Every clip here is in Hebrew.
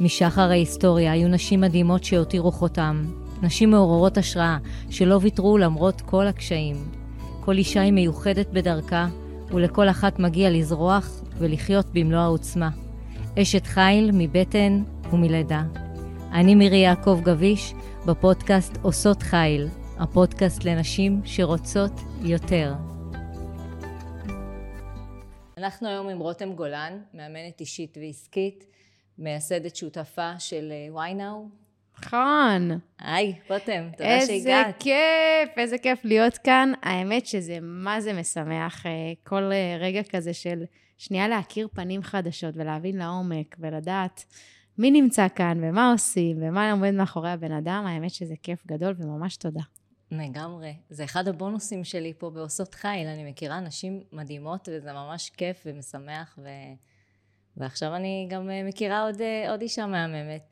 משחר ההיסטוריה היו נשים מדהימות שהותירו חותם. נשים מעוררות השראה, שלא ויתרו למרות כל הקשיים. כל אישה היא מיוחדת בדרכה, ולכל אחת מגיע לזרוח ולחיות במלוא העוצמה. אשת חיל מבטן ומלידה. אני מירי יעקב גביש, בפודקאסט עושות חיל, הפודקאסט לנשים שרוצות יותר. אנחנו היום עם רותם גולן, מאמנת אישית ועסקית, מייסדת שותפה של אה, ynow. נכון. היי, רותם, תודה שהגעת. איזה כיף, איזה כיף להיות כאן. האמת שזה מה זה משמח, אה, כל אה, רגע כזה של שנייה להכיר פנים חדשות ולהבין לעומק ולדעת מי נמצא כאן ומה עושים ומה עומד מאחורי הבן אדם. האמת שזה כיף גדול וממש תודה. לגמרי. זה אחד הבונוסים שלי פה בעושות חיל. אני מכירה נשים מדהימות וזה ממש כיף ומשמח ו... ועכשיו אני גם אה, מכירה עוד, אה, עוד אישה מהממת.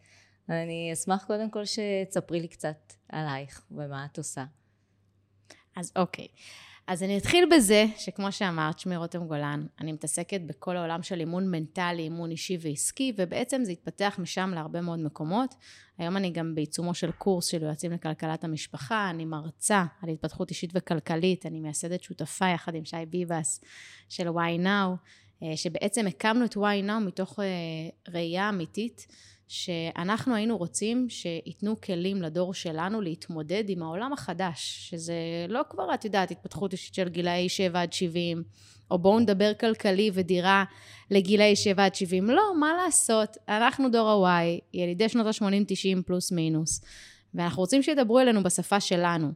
אני אשמח קודם כל שתספרי לי קצת עלייך ומה את עושה. אז אוקיי. אז אני אתחיל בזה שכמו שאמרת, שמי רותם גולן, אני מתעסקת בכל העולם של אימון מנטלי, אימון אישי ועסקי, ובעצם זה התפתח משם להרבה מאוד מקומות. היום אני גם בעיצומו של קורס של יועצים לכלכלת המשפחה, אני מרצה על התפתחות אישית וכלכלית, אני מייסדת שותפה יחד עם שי ביבס של now, אה, שבעצם הקמנו את why now מתוך אה, ראייה אמיתית. שאנחנו היינו רוצים שייתנו כלים לדור שלנו להתמודד עם העולם החדש, שזה לא כבר, את יודעת, התפתחות אישית של גילאי 7 עד 70, או בואו נדבר כלכלי ודירה לגילאי 7 עד 70. לא, מה לעשות, אנחנו דור ה-Y, ילידי שנות ה-80-90 פלוס מינוס, ואנחנו רוצים שידברו אלינו בשפה שלנו.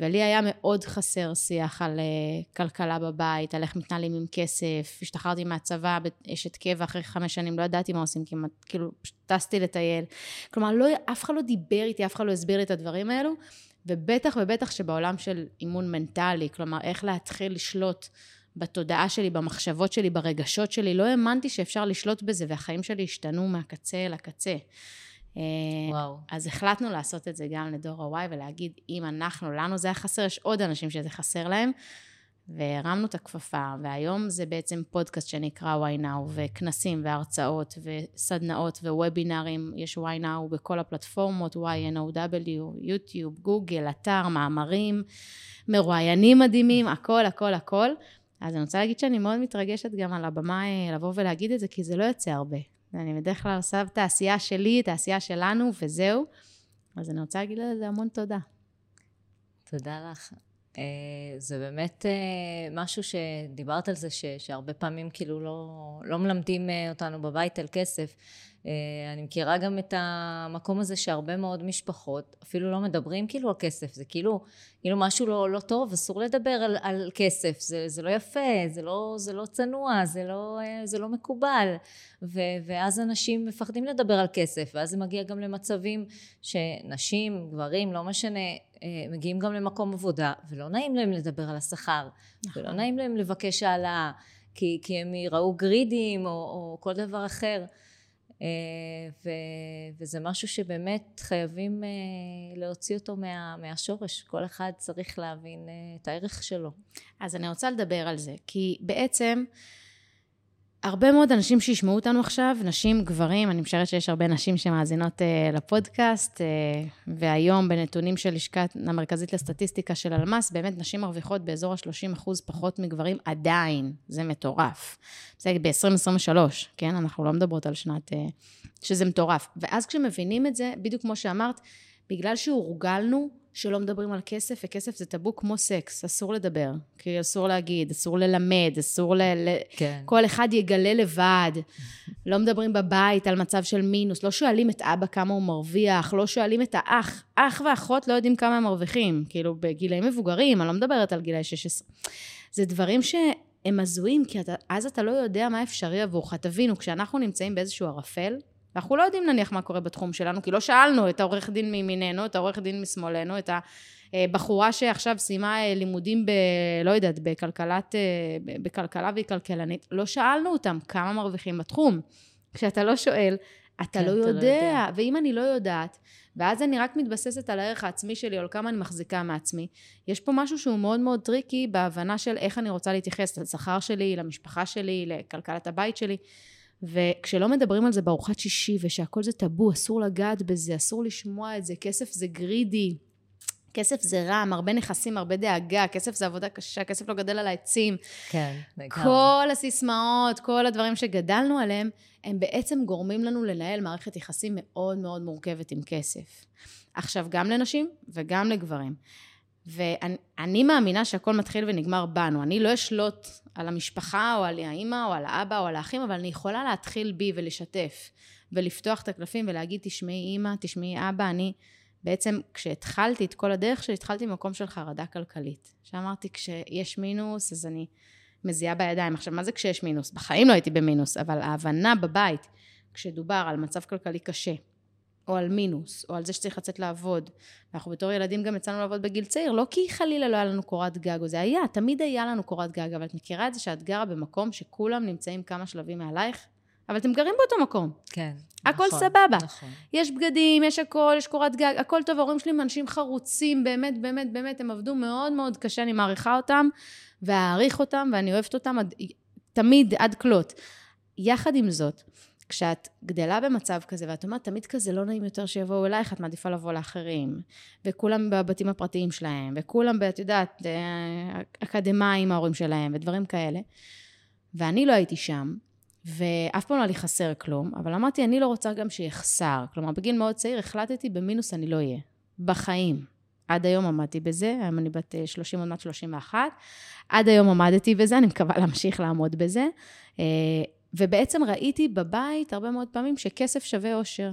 ולי היה מאוד חסר שיח על uh, כלכלה בבית, על איך מתנהלים עם כסף. השתחררתי מהצבא באשת קבע אחרי חמש שנים, לא ידעתי מה עושים כמעט, כאילו, טסתי לטייל. כלומר, לא, אף אחד לא דיבר איתי, אף אחד לא הסביר לי את הדברים האלו, ובטח ובטח שבעולם של אימון מנטלי, כלומר, איך להתחיל לשלוט בתודעה שלי, במחשבות שלי, ברגשות שלי, לא האמנתי שאפשר לשלוט בזה, והחיים שלי השתנו מהקצה לקצה. אה, וואו. אז החלטנו לעשות את זה גם לדור ה-Y ולהגיד, אם אנחנו, לנו זה היה חסר, יש עוד אנשים שזה חסר להם, והרמנו את הכפפה, והיום זה בעצם פודקאסט שנקרא why now, וכנסים והרצאות וסדנאות ווובינארים, יש why now בכל הפלטפורמות, YNOW, יוטיוב, גוגל, אתר, מאמרים, מרואיינים מדהימים, הכל, הכל, הכל. אז אני רוצה להגיד שאני מאוד מתרגשת גם על הבמה אה, לבוא ולהגיד את זה, כי זה לא יוצא הרבה. אני בדרך כלל עושה את העשייה שלי, את העשייה שלנו, וזהו. אז אני רוצה להגיד לזה המון תודה. תודה לך. אה, זה באמת אה, משהו שדיברת על זה, ש, שהרבה פעמים כאילו לא, לא מלמדים אה, אותנו בבית על כסף. אני מכירה גם את המקום הזה שהרבה מאוד משפחות אפילו לא מדברים כאילו על כסף, זה כאילו, כאילו משהו לא, לא טוב, אסור לדבר על, על כסף, זה, זה לא יפה, זה לא, זה לא צנוע, זה לא, זה לא מקובל, ו, ואז אנשים מפחדים לדבר על כסף, ואז זה מגיע גם למצבים שנשים, גברים, לא משנה, מגיעים גם למקום עבודה, ולא נעים להם לדבר על השכר, נכון. ולא נעים להם לבקש העלאה, כי, כי הם יראו גרידים או, או כל דבר אחר. אה, ו, וזה משהו שבאמת חייבים אה, להוציא אותו מה, מהשורש. כל אחד צריך להבין את הערך שלו. אז אני רוצה לדבר על זה, כי בעצם... הרבה מאוד אנשים שישמעו אותנו עכשיו, נשים, גברים, אני משערת שיש הרבה נשים שמאזינות uh, לפודקאסט, uh, והיום בנתונים של לשכת המרכזית לסטטיסטיקה של הלמ"ס, באמת נשים מרוויחות באזור ה-30 אחוז פחות מגברים עדיין, זה מטורף. זה ב-2023, כן? אנחנו לא מדברות על שנת... Uh, שזה מטורף. ואז כשמבינים את זה, בדיוק כמו שאמרת, בגלל שהורגלנו שלא מדברים על כסף, וכסף זה טאבו כמו סקס, אסור לדבר. כי אסור להגיד, אסור ללמד, אסור ל... כן. כל אחד יגלה לבד. לא מדברים בבית על מצב של מינוס, לא שואלים את אבא כמה הוא מרוויח, לא שואלים את האח. אח ואחות לא יודעים כמה הם מרוויחים. כאילו, בגילאים מבוגרים, אני לא מדברת על גילאי 16. זה דברים שהם הזויים, כי אתה, אז אתה לא יודע מה אפשרי עבורך. תבינו, כשאנחנו נמצאים באיזשהו ערפל, אנחנו לא יודעים נניח מה קורה בתחום שלנו, כי לא שאלנו את העורך דין מימיננו, את העורך דין משמאלנו, את הבחורה שעכשיו סיימה אה, לימודים ב... לא יודעת, בכלכלת, אה, בכלכלה והיא כלכלנית, לא שאלנו אותם כמה מרוויחים בתחום. כשאתה לא שואל, אתה כן, לא יודע. לא יודע. ואם אני לא יודעת, ואז אני רק מתבססת על הערך העצמי שלי, או על כמה אני מחזיקה מעצמי, יש פה משהו שהוא מאוד מאוד טריקי בהבנה של איך אני רוצה להתייחס לשכר שלי, למשפחה שלי, לכלכלת הבית שלי. וכשלא מדברים על זה בארוחת שישי, ושהכל זה טאבו, אסור לגעת בזה, אסור לשמוע את זה, כסף זה גרידי, כסף זה רם, הרבה נכסים, הרבה דאגה, כסף זה עבודה קשה, כסף לא גדל על העצים. כן, לגמרי. כל הסיסמאות, כל הדברים שגדלנו עליהם, הם בעצם גורמים לנו לנהל מערכת יחסים מאוד מאוד מורכבת עם כסף. עכשיו, גם לנשים וגם לגברים. ואני מאמינה שהכל מתחיל ונגמר בנו. אני לא אשלוט על המשפחה או על האימא או על האבא או על האחים, אבל אני יכולה להתחיל בי ולשתף ולפתוח את הקלפים ולהגיד, תשמעי אימא, תשמעי אבא, אני... בעצם כשהתחלתי את כל הדרך שלי, התחלתי ממקום של חרדה כלכלית. שאמרתי, כשיש מינוס, אז אני מזיעה בידיים. עכשיו, מה זה כשיש מינוס? בחיים לא הייתי במינוס, אבל ההבנה בבית, כשדובר על מצב כלכלי קשה, או על מינוס, או על זה שצריך לצאת לעבוד. ואנחנו בתור ילדים גם יצאנו לעבוד בגיל צעיר, לא כי חלילה לא היה לנו קורת גג, או זה היה, תמיד היה לנו קורת גג, אבל את מכירה את זה שאת גרה במקום שכולם נמצאים כמה שלבים מעלייך, אבל אתם גרים באותו מקום. כן. הכל נכון, סבבה. נכון. יש בגדים, יש הכל, יש קורת גג, הכל טוב. ההורים שלי הם אנשים חרוצים, באמת, באמת, באמת, הם עבדו מאוד מאוד קשה, אני מעריכה אותם, ואעריך אותם, ואני אוהבת אותם עד, תמיד עד כלות. יחד עם זאת, כשאת גדלה במצב כזה, ואת אומרת, תמיד כזה לא נעים יותר שיבואו אלייך, את מעדיפה לבוא לאחרים. וכולם בבתים הפרטיים שלהם, וכולם, את יודעת, אה, אקדמאים ההורים שלהם, ודברים כאלה. ואני לא הייתי שם, ואף פעם לא היה לי חסר כלום, אבל אמרתי, אני לא רוצה גם שיחסר. כלומר, בגיל מאוד צעיר החלטתי, במינוס אני לא אהיה. בחיים. עד היום עמדתי בזה, היום אני בת 30 עוד מעט 31. עד היום עמדתי בזה, אני מקווה להמשיך לעמוד בזה. אה, ובעצם ראיתי בבית הרבה מאוד פעמים שכסף שווה אושר.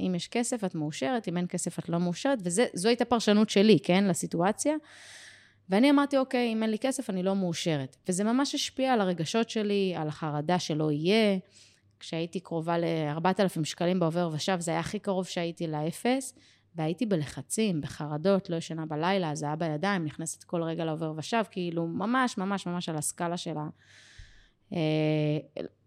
אם יש כסף, את מאושרת, אם אין כסף, את לא מאושרת, וזו הייתה פרשנות שלי, כן, לסיטואציה. ואני אמרתי, אוקיי, אם אין לי כסף, אני לא מאושרת. וזה ממש השפיע על הרגשות שלי, על החרדה שלא יהיה. כשהייתי קרובה ל-4,000 שקלים בעובר ושב, זה היה הכי קרוב שהייתי לאפס, והייתי בלחצים, בחרדות, לא ישנה בלילה, היה בידיים, נכנסת כל רגע לעובר ושב, כאילו ממש ממש ממש על הסקאלה של ה...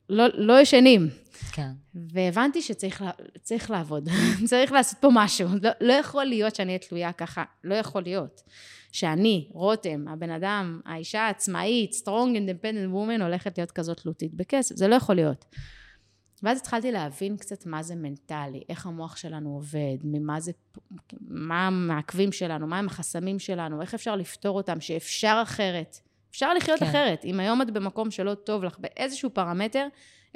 לא, לא ישנים. כן. והבנתי שצריך לעבוד, צריך לעשות פה משהו. לא, לא יכול להיות שאני אהיה תלויה ככה, לא יכול להיות. שאני, רותם, הבן אדם, האישה העצמאית, strong independent woman, הולכת להיות כזאת תלותית בכסף, זה לא יכול להיות. ואז התחלתי להבין קצת מה זה מנטלי, איך המוח שלנו עובד, ממה זה, מה המעכבים שלנו, מה הם החסמים שלנו, איך אפשר לפתור אותם, שאפשר אחרת. אפשר לחיות כן. אחרת. אם היום את במקום שלא טוב לך באיזשהו פרמטר,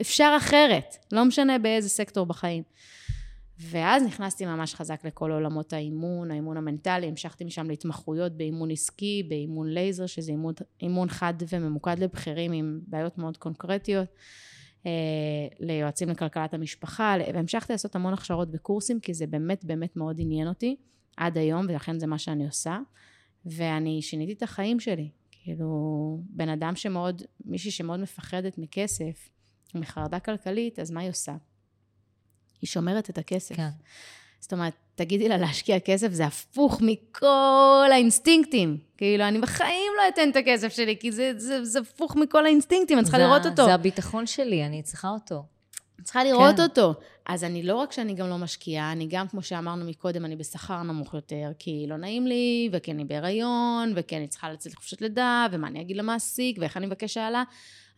אפשר אחרת. לא משנה באיזה סקטור בחיים. ואז נכנסתי ממש חזק לכל עולמות האימון, האימון המנטלי, המשכתי משם להתמחויות באימון עסקי, באימון לייזר, שזה אימון, אימון חד וממוקד לבכירים עם בעיות מאוד קונקרטיות, אה, ליועצים לכלכלת המשפחה, והמשכתי לעשות המון הכשרות בקורסים, כי זה באמת באמת מאוד עניין אותי עד היום, ולכן זה מה שאני עושה. ואני שיניתי את החיים שלי. כאילו, בן אדם שמאוד, מישהי שמאוד מפחדת מכסף, מחרדה כלכלית, אז מה היא עושה? היא שומרת את הכסף. כן. זאת אומרת, תגידי לה להשקיע כסף, זה הפוך מכל האינסטינקטים. כאילו, אני בחיים לא אתן את הכסף שלי, כי זה, זה, זה הפוך מכל האינסטינקטים, אני צריכה לראות אותו. זה הביטחון שלי, אני צריכה אותו. צריכה לראות כן. אותו. אז אני לא רק שאני גם לא משקיעה, אני גם, כמו שאמרנו מקודם, אני בשכר נמוך יותר, כי לא נעים לי, וכי אני בהיריון, וכי אני צריכה לצאת לחופשת לידה, ומה אני אגיד למעסיק, ואיך אני מבקש העלה.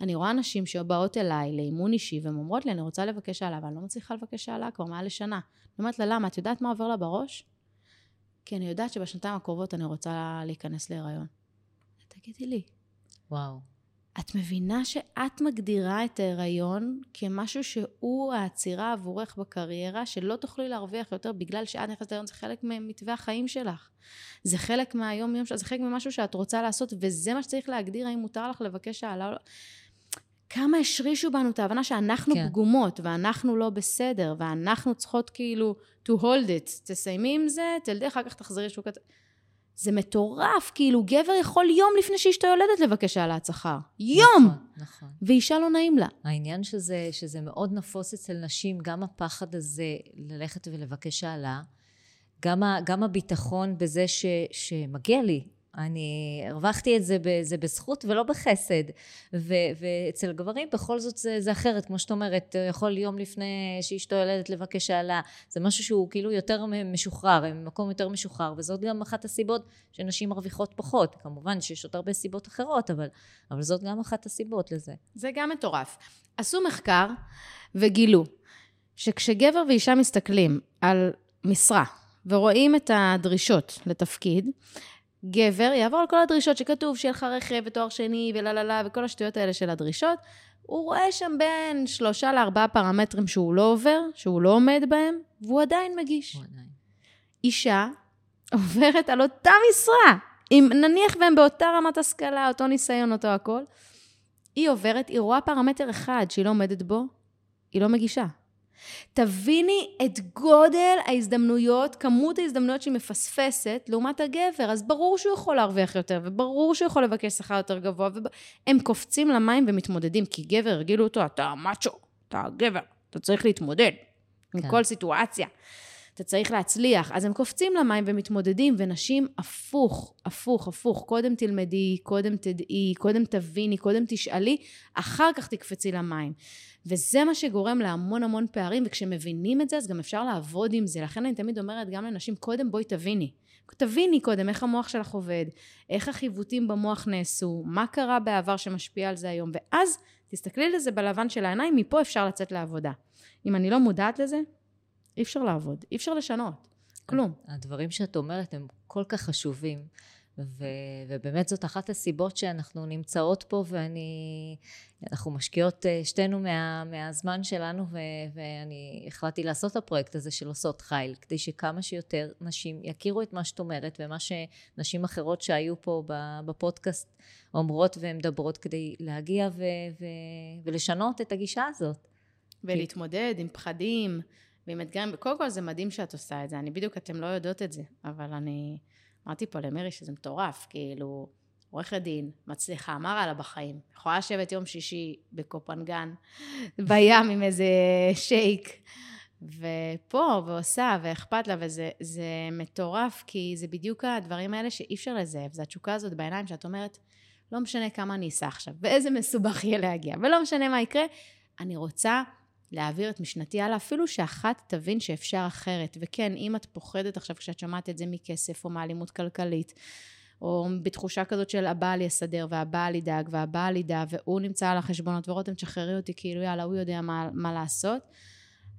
אני רואה נשים שבאות אליי לאימון אישי, והן אומרות לי, אני רוצה לבקש העלה, ואני לא מצליחה לבקש העלה כבר מעל לשנה. אני אומרת לה, למה? את יודעת מה עובר לה בראש? כי אני יודעת שבשנתיים הקרובות אני רוצה להיכנס להיריון. תגידי לי. וואו. את מבינה שאת מגדירה את ההיריון כמשהו שהוא העצירה עבורך בקריירה, שלא תוכלי להרוויח יותר בגלל שאת נכנסת להיריון, זה חלק ממתווה החיים שלך. זה חלק מהיום יום שלך, זה חלק ממשהו שאת רוצה לעשות, וזה מה שצריך להגדיר האם מותר לך לבקש העלה או לא. כמה השרישו בנו את ההבנה שאנחנו כן. פגומות, ואנחנו לא בסדר, ואנחנו צריכות כאילו to hold it, תסיימי עם זה, תלדי, אחר כך תחזרי שוק... זה מטורף, כאילו גבר יכול יום לפני שאשתו יולדת לבקש העלאת שכר. יום! נכון, נכון. ואישה לא נעים לה. העניין שזה, שזה מאוד נפוץ אצל נשים, גם הפחד הזה ללכת ולבקש העלאה, גם, גם הביטחון בזה ש, שמגיע לי, אני הרווחתי את זה, זה בזכות ולא בחסד. ו, ואצל גברים בכל זאת זה, זה אחרת, כמו שאת אומרת, יכול יום לפני שאשתו ילדת לבקש העלה, זה משהו שהוא כאילו יותר משוחרר, הם במקום יותר משוחרר, וזאת גם אחת הסיבות שנשים מרוויחות פחות. כמובן שיש עוד הרבה סיבות אחרות, אבל, אבל זאת גם אחת הסיבות לזה. זה גם מטורף. עשו מחקר וגילו שכשגבר ואישה מסתכלים על משרה ורואים את הדרישות לתפקיד, גבר יעבור על כל הדרישות שכתוב, שיהיה לך רכב ותואר שני ולה לה לה וכל השטויות האלה של הדרישות, הוא רואה שם בין שלושה לארבעה פרמטרים שהוא לא עובר, שהוא לא עומד בהם, והוא עדיין מגיש. עדיין. אישה עוברת על אותה משרה, אם נניח והם באותה רמת השכלה, אותו ניסיון, אותו הכל, היא עוברת, היא רואה פרמטר אחד שהיא לא עומדת בו, היא לא מגישה. תביני את גודל ההזדמנויות, כמות ההזדמנויות שהיא מפספסת לעומת הגבר. אז ברור שהוא יכול להרוויח יותר, וברור שהוא יכול לבקש שכר יותר גבוה, והם קופצים למים ומתמודדים, כי גבר הרגילו אותו, אתה מאצ'ו, אתה גבר, אתה צריך להתמודד כן. עם כל סיטואציה. אתה צריך להצליח. אז הם קופצים למים ומתמודדים, ונשים הפוך, הפוך, הפוך. קודם תלמדי, קודם תדעי, קודם תביני, קודם תשאלי, אחר כך תקפצי למים. וזה מה שגורם להמון המון פערים, וכשמבינים את זה, אז גם אפשר לעבוד עם זה. לכן אני תמיד אומרת גם לנשים, קודם בואי תביני. תביני קודם איך המוח שלך עובד, איך החיווטים במוח נעשו, מה קרה בעבר שמשפיע על זה היום, ואז תסתכלי לזה בלבן של העיניים, מפה אפשר לצאת לעבודה. אם אני לא מודעת לזה, אי אפשר לעבוד, אי אפשר לשנות, כלום. הדברים שאת אומרת הם כל כך חשובים. ו, ובאמת זאת אחת הסיבות שאנחנו נמצאות פה ואני, אנחנו משקיעות אה, שתינו מה, מהזמן שלנו ו, ואני החלטתי לעשות את הפרויקט הזה של עושות חיל, כדי שכמה שיותר נשים יכירו את מה שאת אומרת ומה שנשים אחרות שהיו פה בפודקאסט אומרות ומדברות כדי להגיע ו, ו, ולשנות את הגישה הזאת. ולהתמודד עם פחדים ועם אתגרים, וקודם כל זה מדהים שאת עושה את זה, אני בדיוק, אתם לא יודעות את זה, אבל אני... אמרתי פה למירי שזה מטורף, כאילו, עורכת דין, מצליחה, מה רע לה בחיים? יכולה לשבת יום שישי בקופנגן, בים עם איזה שייק, ופה, ועושה, ואכפת לה, וזה מטורף, כי זה בדיוק הדברים האלה שאי אפשר לזהב, זה התשוקה הזאת בעיניים שאת אומרת, לא משנה כמה אני אסע עכשיו, ואיזה מסובך יהיה להגיע, ולא משנה מה יקרה, אני רוצה להעביר את משנתי הלאה, אפילו שאחת תבין שאפשר אחרת. וכן, אם את פוחדת עכשיו כשאת שומעת את זה מכסף או מאלימות כלכלית, או בתחושה כזאת של הבעל יסדר והבעל ידאג והבעל ידע והוא נמצא על החשבונות ורותם תשחררי אותי כאילו יאללה הוא יודע מה, מה לעשות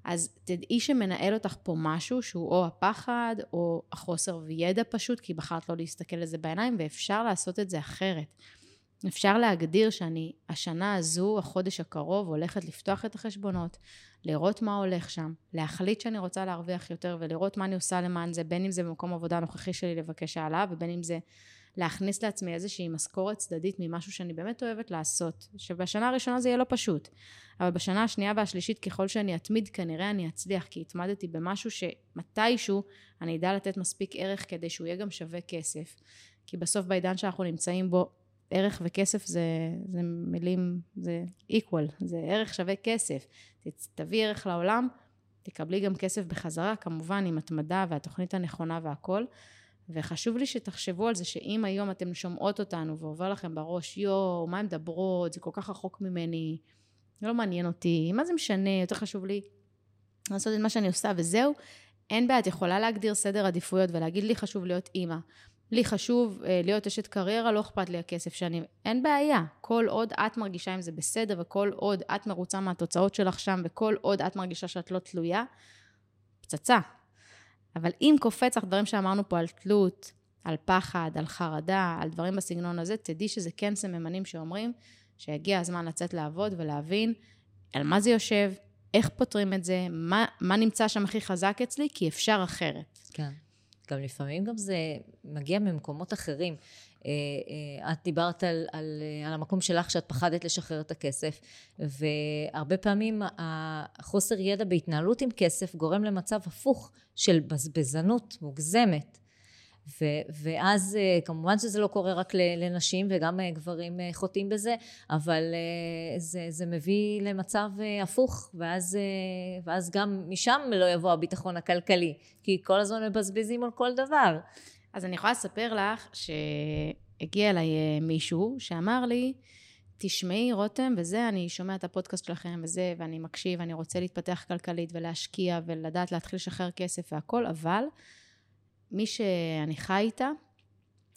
אז תדעי שמנהל אותך פה משהו שהוא או הפחד או החוסר וידע פשוט כי בחרת לא להסתכל לזה בעיניים ואפשר לעשות את זה אחרת. אפשר להגדיר שאני השנה הזו, החודש הקרוב, הולכת לפתוח את החשבונות, לראות מה הולך שם, להחליט שאני רוצה להרוויח יותר ולראות מה אני עושה למען זה, בין אם זה במקום עבודה הנוכחי שלי לבקש העלאה ובין אם זה להכניס לעצמי איזושהי משכורת צדדית ממשהו שאני באמת אוהבת לעשות, שבשנה הראשונה זה יהיה לא פשוט, אבל בשנה השנייה והשלישית ככל שאני אתמיד כנראה אני אצליח, כי התמדתי במשהו שמתישהו אני אדע לתת מספיק ערך כדי שהוא יהיה גם שווה כסף, כי בסוף בעידן שאנחנו נמצאים בו ערך וכסף זה, זה מילים, זה equal, זה ערך שווה כסף. תביא ערך לעולם, תקבלי גם כסף בחזרה, כמובן עם התמדה והתוכנית הנכונה והכל. וחשוב לי שתחשבו על זה שאם היום אתם שומעות אותנו ועובר לכם בראש, יואו, מה הן מדברות, זה כל כך רחוק ממני, זה לא מעניין אותי, מה זה משנה, יותר חשוב לי לעשות את מה שאני עושה וזהו, אין בעיה, את יכולה להגדיר סדר עדיפויות ולהגיד לי חשוב להיות אימא. לי חשוב אה, להיות אשת קריירה, לא אכפת לי הכסף שאני... אין בעיה. כל עוד את מרגישה עם זה בסדר, וכל עוד את מרוצה מהתוצאות שלך שם, וכל עוד את מרגישה שאת לא תלויה, פצצה. אבל אם קופץ לך דברים שאמרנו פה על תלות, על פחד, על חרדה, על דברים בסגנון הזה, תדעי שזה כן סממנים שאומרים שהגיע הזמן לצאת לעבוד ולהבין על מה זה יושב, איך פותרים את זה, מה, מה נמצא שם הכי חזק אצלי, כי אפשר אחרת. כן. גם לפעמים גם זה מגיע ממקומות אחרים. אה, אה, את דיברת על, על, על המקום שלך שאת פחדת לשחרר את הכסף והרבה פעמים החוסר ידע בהתנהלות עם כסף גורם למצב הפוך של בזבזנות מוגזמת ו, ואז אה, כמובן שזה לא קורה רק לנשים וגם אה, גברים אה, חוטאים בזה, אבל זה, זה מביא למצב הפוך, ואז, ואז גם משם לא יבוא הביטחון הכלכלי, כי כל הזמן מבזבזים על כל דבר. אז אני יכולה לספר לך שהגיע אליי מישהו שאמר לי, תשמעי, רותם, וזה, אני שומע את הפודקאסט שלכם, וזה, ואני מקשיב, אני רוצה להתפתח כלכלית ולהשקיע ולדעת להתחיל לשחרר כסף והכל, אבל מי שאני חי איתה,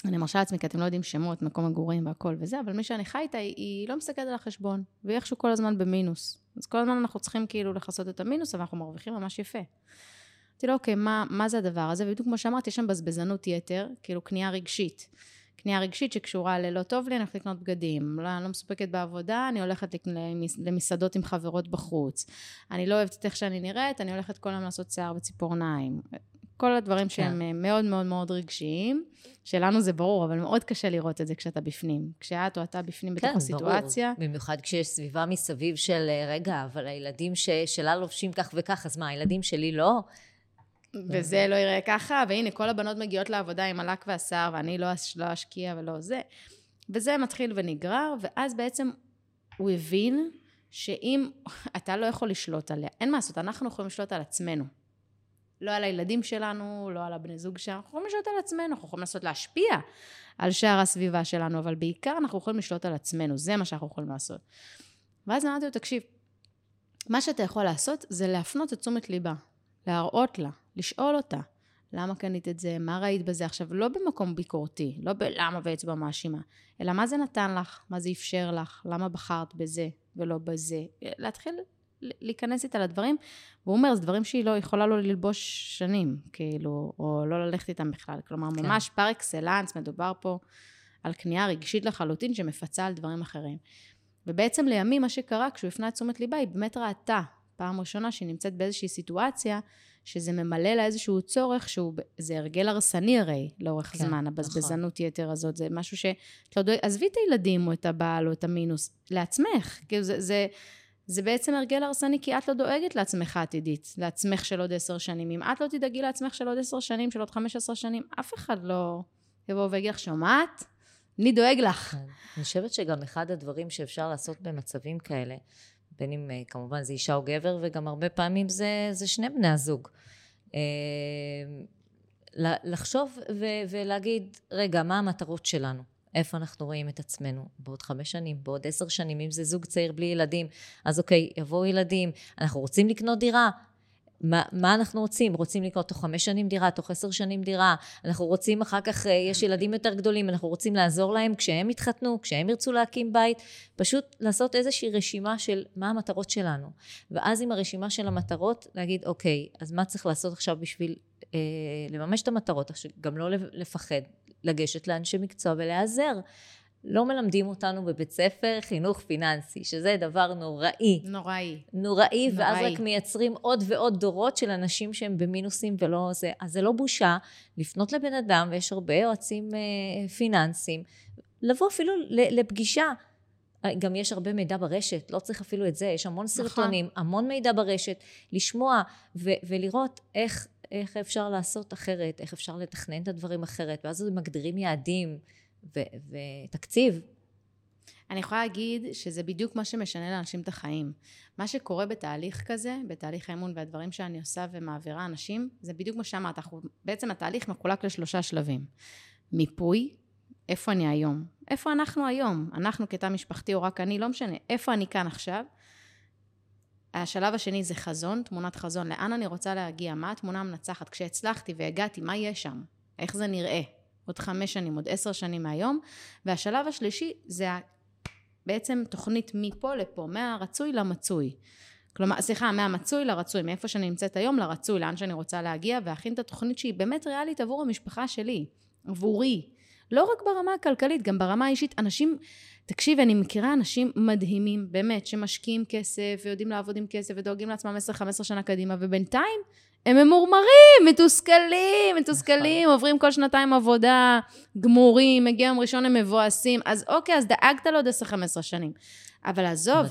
אני מרשה לעצמי, כי אתם לא יודעים שמות, מקום מגורים והכל וזה, אבל מי שאני חי איתה, היא, היא לא מסתכלת על החשבון, והיא איכשהו כל הזמן במינוס. אז כל הזמן אנחנו צריכים כאילו לכסות את המינוס, אבל אנחנו מרוויחים ממש יפה. אמרתי לו, אוקיי, מה, מה זה הדבר הזה? ובדיוק כמו שאמרתי, יש שם בזבזנות יתר, כאילו קנייה רגשית. קנייה רגשית שקשורה ללא טוב לי, אני הולכת לקנות בגדים. לא, אני לא מסופקת בעבודה, אני הולכת למסעדות עם חברות בחוץ. אני לא אוהבת את איך שאני נראית, אני הולכת כל היום לעשות שיער וציפורניים. כל הדברים כן. שהם אה, מאוד מאוד מאוד רגשיים. שלנו זה ברור, אבל מאוד קשה לראות את זה כשאתה בפנים. כשאת או אתה בפנים בתוך כן, הסיטואציה. כן, ברור. במיוחד כשיש סביבה מסביב של, אה, רגע, אבל הילדים ש, שלה לובשים כך וכך, אז מה, הילדים שלי לא? וזה לא יראה ככה, והנה, כל הבנות מגיעות לעבודה עם הלק והשיער, ואני לא, לא אשקיע ולא זה. וזה מתחיל ונגרר, ואז בעצם הוא הבין שאם אתה לא יכול לשלוט עליה, אין מה לעשות, אנחנו יכולים לשלוט על עצמנו. לא על הילדים שלנו, לא על הבני זוג שלנו, אנחנו יכולים לשלוט על עצמנו, אנחנו יכולים לעשות להשפיע על שאר הסביבה שלנו, אבל בעיקר אנחנו יכולים לשלוט על עצמנו, זה מה שאנחנו יכולים לעשות. ואז אמרתי לו, תקשיב, מה שאתה יכול לעשות זה להפנות את תשומת ליבה, להראות לה, לשאול אותה, למה קנית את זה, מה ראית בזה עכשיו, לא במקום ביקורתי, לא בלמה ואצבע מאשימה, אלא מה זה נתן לך, מה זה אפשר לך, למה בחרת בזה ולא בזה. להתחיל להיכנס איתה לדברים, והוא אומר, זה דברים שהיא לא יכולה לא ללבוש שנים, כאילו, או לא ללכת איתם בכלל. כלומר, כן. ממש פר אקסלנס, מדובר פה על קנייה רגשית לחלוטין שמפצה על דברים אחרים. ובעצם לימים מה שקרה, כשהוא הפנה את תשומת ליבה, היא באמת ראתה, פעם ראשונה שהיא נמצאת באיזושהי סיטואציה, שזה ממלא לה איזשהו צורך שהוא, זה הרגל הרסני הרי לאורך כן, זמן, הבזבזנות נכון. יתר הזאת, זה משהו שאת לא עזבי את הילדים או את הבעל או את המינוס, לעצמך, כאילו זה, זה, זה בעצם הרגל הרסני כי את לא דואגת לעצמך עתידית, לעצמך של עוד עשר שנים. אם את לא תדאגי לעצמך של עוד עשר שנים, של עוד חמש עשרה שנים, אף אחד לא יבוא ויגיד לך, שומעת? אני דואג לך. כן. אני חושבת שגם אחד הדברים שאפשר לעשות במצבים כאלה, בין אם אה, כמובן זה אישה או גבר, וגם הרבה פעמים זה, זה שני בני הזוג. אה, לחשוב ו- ולהגיד, רגע, מה המטרות שלנו? איפה אנחנו רואים את עצמנו? בעוד חמש שנים, בעוד עשר שנים, אם זה זוג צעיר בלי ילדים, אז אוקיי, יבואו ילדים, אנחנו רוצים לקנות דירה, מה, מה אנחנו רוצים? רוצים לקנות תוך חמש שנים דירה, תוך עשר שנים דירה, אנחנו רוצים אחר כך, אה, יש ילדים יותר גדולים, אנחנו רוצים לעזור להם כשהם יתחתנו, כשהם ירצו להקים בית, פשוט לעשות איזושהי רשימה של מה המטרות שלנו. ואז עם הרשימה של המטרות, להגיד, אוקיי, אז מה צריך לעשות עכשיו בשביל אה, לממש את המטרות, גם לא לפחד, לגשת לאנשי מקצוע ולהיעזר. לא מלמדים אותנו בבית ספר חינוך פיננסי, שזה דבר נוראי. נוראי. נוראי, ואז רק מייצרים עוד ועוד דורות של אנשים שהם במינוסים ולא זה. אז זה לא בושה לפנות לבן אדם, ויש הרבה יועצים אה, פיננסיים, לבוא אפילו לפגישה. גם יש הרבה מידע ברשת, לא צריך אפילו את זה, יש המון נכון. סרטונים, נכון. המון מידע ברשת, לשמוע ו- ולראות איך, איך אפשר לעשות אחרת, איך אפשר לתכנן את הדברים אחרת, ואז מגדירים יעדים. ו- ותקציב. אני יכולה להגיד שזה בדיוק מה שמשנה לאנשים את החיים. מה שקורה בתהליך כזה, בתהליך האמון והדברים שאני עושה ומעבירה אנשים, זה בדיוק מה שאמרת. בעצם התהליך מחולק לשלושה שלבים. מיפוי, איפה אני היום? איפה אנחנו היום? אנחנו כתא משפחתי או רק אני, לא משנה. איפה אני כאן עכשיו? השלב השני זה חזון, תמונת חזון. לאן אני רוצה להגיע? מה התמונה המנצחת? כשהצלחתי והגעתי, מה יש שם? איך זה נראה? עוד חמש שנים, עוד עשר שנים מהיום. והשלב השלישי זה בעצם תוכנית מפה לפה, מהרצוי למצוי. כלומר, סליחה, מהמצוי לרצוי, מאיפה שאני נמצאת היום לרצוי, לאן שאני רוצה להגיע, ואכין את התוכנית שהיא באמת ריאלית עבור המשפחה שלי, עבורי. לא רק ברמה הכלכלית, גם ברמה האישית. אנשים, תקשיבי, אני מכירה אנשים מדהימים, באמת, שמשקיעים כסף, ויודעים לעבוד עם כסף, ודואגים לעצמם 10-15 שנה קדימה, ובינתיים הם ממורמרים, מתוסכלים, מתוסכלים, נכון. עוברים כל שנתיים עבודה, גמורים, מגיע יום ראשון הם מבואסים. אז אוקיי, אז דאגת לו עוד 10-15 שנים. אבל עזוב,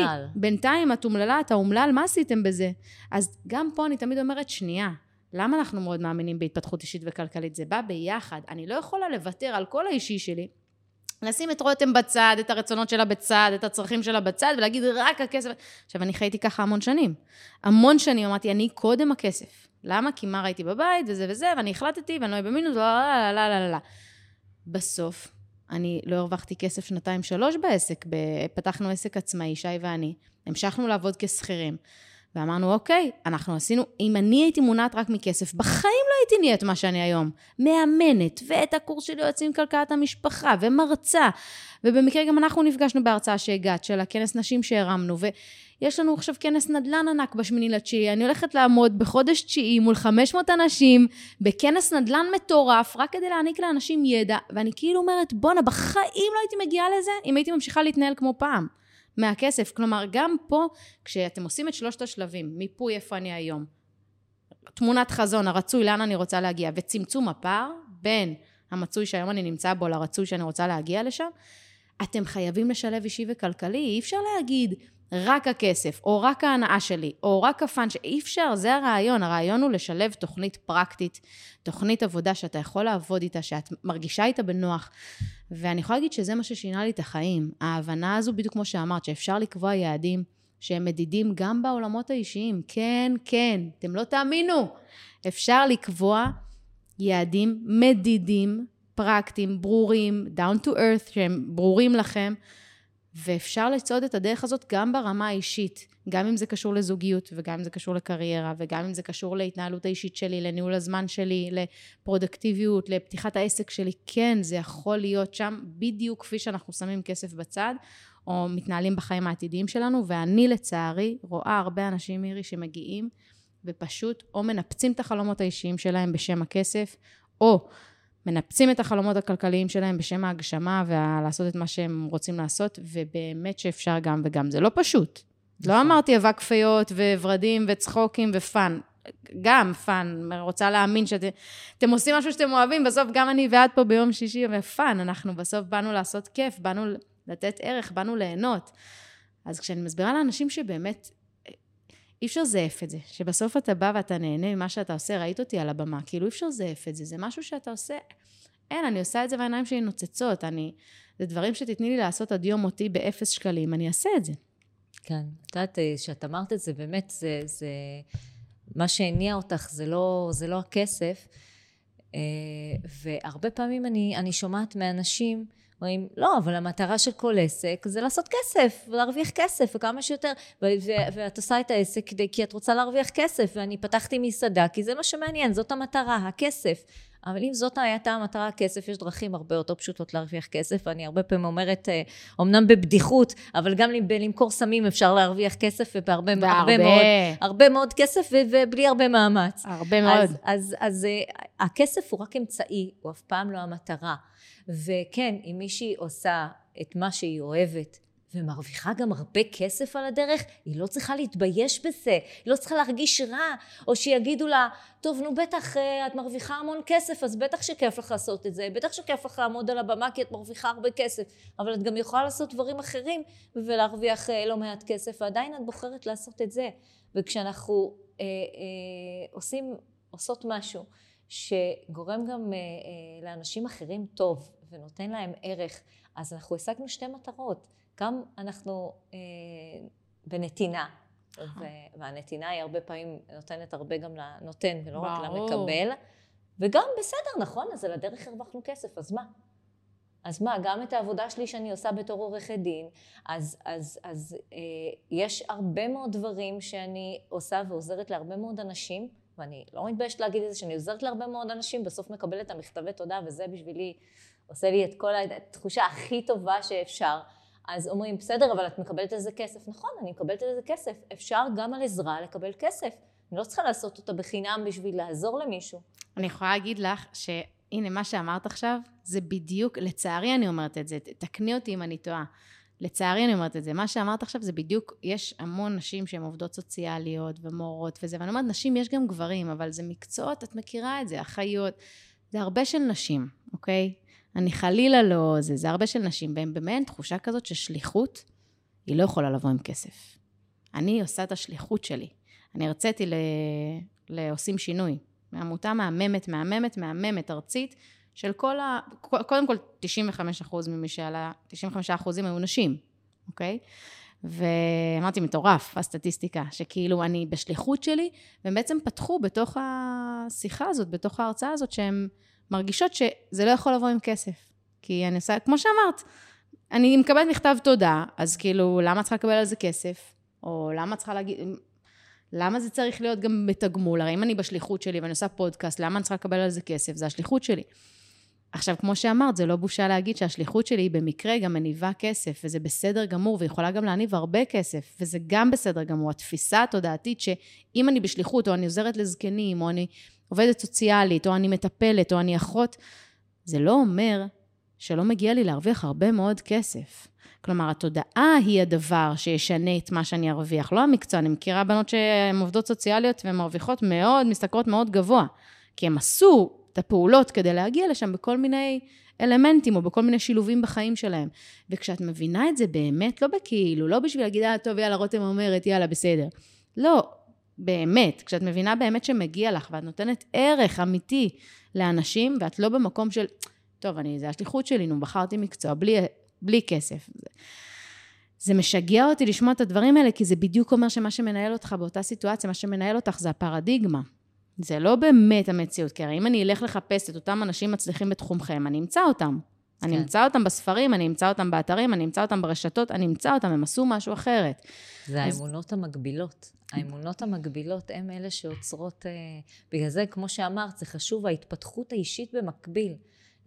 אומלל. בינתיים את אומללה, אתה אומלל, מה עשיתם בזה? אז גם פה אני תמיד אומרת, שנייה, למה אנחנו מאוד מאמינים בהתפתחות אישית וכלכלית? זה בא ביחד. אני לא יכולה לוותר על כל האישי שלי, לשים את רותם בצד, את הרצונות שלה בצד, את הצרכים שלה בצד, ולהגיד רק הכסף. עכשיו, אני חייתי ככה המון שנים. המון שנים אמרתי, אני קודם הכסף. למה? כי מה ראיתי בבית, וזה וזה, ואני החלטתי, ואני לא אהיה במינוס, לא, לא, לא, לא, לא. בסוף, אני לא הרווחתי כסף שנתיים שלוש בעסק, פתחנו עסק עצמאי, שי ואני, המשכנו לעבוד כשכירים. ואמרנו, אוקיי, אנחנו עשינו, אם אני הייתי מונעת רק מכסף, בחיים לא הייתי נהיית מה שאני היום. מאמנת, ואת הקורס של יועצים כלכלת המשפחה, ומרצה. ובמקרה גם אנחנו נפגשנו בהרצאה שהגעת, של הכנס נשים שהרמנו, ויש לנו עכשיו כנס נדל"ן ענק בשמיני לתשיעי. אני הולכת לעמוד בחודש תשיעי מול 500 אנשים, בכנס נדל"ן מטורף, רק כדי להעניק לאנשים ידע, ואני כאילו אומרת, בואנה, בחיים לא הייתי מגיעה לזה אם הייתי ממשיכה להתנהל כמו פעם. מהכסף. כלומר, גם פה, כשאתם עושים את שלושת השלבים, מיפוי איפה אני היום, תמונת חזון, הרצוי, לאן אני רוצה להגיע, וצמצום הפער בין המצוי שהיום אני נמצא בו לרצוי שאני רוצה להגיע לשם, אתם חייבים לשלב אישי וכלכלי. אי אפשר להגיד, רק הכסף, או רק ההנאה שלי, או רק הפאן, שאי אפשר, זה הרעיון. הרעיון הוא לשלב תוכנית פרקטית, תוכנית עבודה שאתה יכול לעבוד איתה, שאת מרגישה איתה בנוח. ואני יכולה להגיד שזה מה ששינה לי את החיים. ההבנה הזו, בדיוק כמו שאמרת, שאפשר לקבוע יעדים שהם מדידים גם בעולמות האישיים. כן, כן, אתם לא תאמינו. אפשר לקבוע יעדים מדידים, פרקטיים, ברורים, down to earth, שהם ברורים לכם. ואפשר לצעוד את הדרך הזאת גם ברמה האישית, גם אם זה קשור לזוגיות, וגם אם זה קשור לקריירה, וגם אם זה קשור להתנהלות האישית שלי, לניהול הזמן שלי, לפרודקטיביות, לפתיחת העסק שלי. כן, זה יכול להיות שם בדיוק כפי שאנחנו שמים כסף בצד, או מתנהלים בחיים העתידיים שלנו, ואני לצערי רואה הרבה אנשים, מירי, שמגיעים ופשוט או מנפצים את החלומות האישיים שלהם בשם הכסף, או מנפצים את החלומות הכלכליים שלהם בשם ההגשמה ולעשות את מה שהם רוצים לעשות, ובאמת שאפשר גם וגם. זה לא פשוט. לא נכון. לא אמרתי אבק פיות וורדים וצחוקים ו fun. גם fun, רוצה להאמין שאתם עושים משהו שאתם אוהבים, בסוף גם אני ואת פה ביום שישי ו fun, אנחנו בסוף באנו לעשות כיף, באנו לתת ערך, באנו ליהנות. אז כשאני מסבירה לאנשים שבאמת אי אפשר לזייף את זה, שבסוף אתה בא ואתה נהנה ממה שאתה עושה, ראית אותי על הבמה, כאילו אי אפשר לזייף את זה, זה משהו שאתה עושה, אין, אני עושה את זה והעיניים שלי נוצצות, אני, זה דברים שתתני לי לעשות עד יום מותי באפס שקלים, אני אעשה את זה. כן, את יודעת, כשאת אמרת את זה, באמת, זה, זה, מה שהניע אותך זה לא, זה לא הכסף, אה, והרבה פעמים אני, אני שומעת מאנשים, אומרים, לא, אבל המטרה של כל עסק זה לעשות כסף, ולהרוויח כסף, וכמה שיותר, ו- ו- ואת עושה את העסק כדי, כי את רוצה להרוויח כסף, ואני פתחתי מסעדה, כי זה מה שמעניין, זאת המטרה, הכסף. אבל אם זאת הייתה המטרה, הכסף, יש דרכים הרבה יותר פשוטות להרוויח כסף, ואני הרבה פעמים אומרת, אה, בבדיחות, אבל גם בלמכור סמים אפשר להרוויח כסף, ובהרבה הרבה מאוד, הרבה מאוד כסף, ובלי הרבה מאמץ. הרבה מאוד. אז, אז, אז אה, הכסף הוא רק אמצעי, הוא אף פעם לא המטרה. וכן, אם מישהי עושה את מה שהיא אוהבת, ומרוויחה גם הרבה כסף על הדרך, היא לא צריכה להתבייש בזה, היא לא צריכה להרגיש רע, או שיגידו לה, טוב, נו בטח אה, את מרוויחה המון כסף, אז בטח שכיף לך לעשות את זה, בטח שכיף לך לעמוד על הבמה כי את מרוויחה הרבה כסף, אבל את גם יכולה לעשות דברים אחרים ולהרוויח אה, לא מעט כסף, ועדיין את בוחרת לעשות את זה. וכשאנחנו אה, אה, עושים, עושות משהו שגורם גם אה, אה, לאנשים אחרים טוב ונותן להם ערך, אז אנחנו השגנו שתי מטרות. גם אנחנו אה, בנתינה, והנתינה היא הרבה פעמים נותנת הרבה גם לנותן ולא רק למקבל, וגם בסדר, נכון, אז על הדרך הרווחנו כסף, אז מה? אז מה, גם את העבודה שלי שאני עושה בתור עורכת דין, אז, אז, אז אה, יש הרבה מאוד דברים שאני עושה ועוזרת להרבה מאוד אנשים, ואני לא מתביישת להגיד את זה, שאני עוזרת להרבה מאוד אנשים, בסוף מקבלת את המכתבי תודה, וזה בשבילי, עושה לי את כל התחושה הכי טובה שאפשר. אז אומרים, בסדר, אבל את מקבלת על זה כסף. נכון, אני מקבלת על זה כסף. אפשר גם על עזרה לקבל כסף. אני לא צריכה לעשות אותה בחינם בשביל לעזור למישהו. אני יכולה להגיד לך שהנה, מה שאמרת עכשיו, זה בדיוק, לצערי אני אומרת את זה, תקני אותי אם אני טועה. לצערי אני אומרת את זה, מה שאמרת עכשיו זה בדיוק, יש המון נשים שהן עובדות סוציאליות ומורות וזה, ואני אומרת, נשים יש גם גברים, אבל זה מקצועות, את מכירה את זה, אחיות, זה הרבה של נשים, אוקיי? אני חלילה לא זה, זה הרבה של נשים, והן במעין תחושה כזאת ששליחות, היא לא יכולה לבוא עם כסף. אני עושה את השליחות שלי. אני הרציתי. לעושים שינוי. מעמותה מהממת, מהממת, מהממת, ארצית, של כל ה... קודם כל, 95% ממי שעלה, 95% היו נשים, אוקיי? ואמרתי, מטורף, הסטטיסטיקה, שכאילו אני בשליחות שלי, והם בעצם פתחו בתוך השיחה הזאת, בתוך ההרצאה הזאת, שהן מרגישות שזה לא יכול לבוא עם כסף. כי אני עושה, כמו שאמרת, אני מקבלת מכתב תודה, אז כאילו, למה צריכה לקבל על זה כסף? או למה צריכה להגיד... למה זה צריך להיות גם בתגמול? הרי אם אני בשליחות שלי ואני עושה פודקאסט, למה אני צריכה לקבל על זה כסף? זה השליחות שלי. עכשיו, כמו שאמרת, זה לא בושה להגיד שהשליחות שלי היא במקרה גם מניבה כסף, וזה בסדר גמור, ויכולה גם להניב הרבה כסף, וזה גם בסדר גמור. התפיסה התודעתית שאם אני בשליחות, או אני עוזרת לזקנים, או אני עובדת סוציאלית, או אני מטפלת, או אני אחות, זה לא אומר שלא מגיע לי להרוויח הרבה מאוד כסף. כלומר, התודעה היא הדבר שישנה את מה שאני ארוויח, לא המקצוע. אני מכירה בנות שהן עובדות סוציאליות והן מרוויחות מאוד, משתכרות מאוד גבוה. כי הן עשו את הפעולות כדי להגיע לשם בכל מיני אלמנטים או בכל מיני שילובים בחיים שלהם. וכשאת מבינה את זה באמת, לא בכאילו, לא בשביל להגיד, אה, טוב, יאללה, רותם אומרת, יאללה, בסדר. לא, באמת, כשאת מבינה באמת שמגיע לך ואת נותנת ערך אמיתי לאנשים, ואת לא במקום של, טוב, אני, זה השליחות שלי, נו, בחרתי מקצוע בלי, בלי כסף. זה, זה משגע אותי לשמוע את הדברים האלה, כי זה בדיוק אומר שמה שמנהל אותך באותה סיטואציה, מה שמנהל אותך זה הפרדיגמה. זה לא באמת המציאות, כי הרי אם אני אלך לחפש את אותם אנשים מצליחים בתחומכם, אני אמצא אותם. כן. אני אמצא אותם בספרים, אני אמצא אותם באתרים, אני אמצא אותם ברשתות, אני אמצא אותם, הם עשו משהו אחרת. זה אז... האמונות המקבילות. האמונות המקבילות הן אלה שעוצרות... אה, בגלל זה, כמו שאמרת, זה חשוב, ההתפתחות האישית במקביל.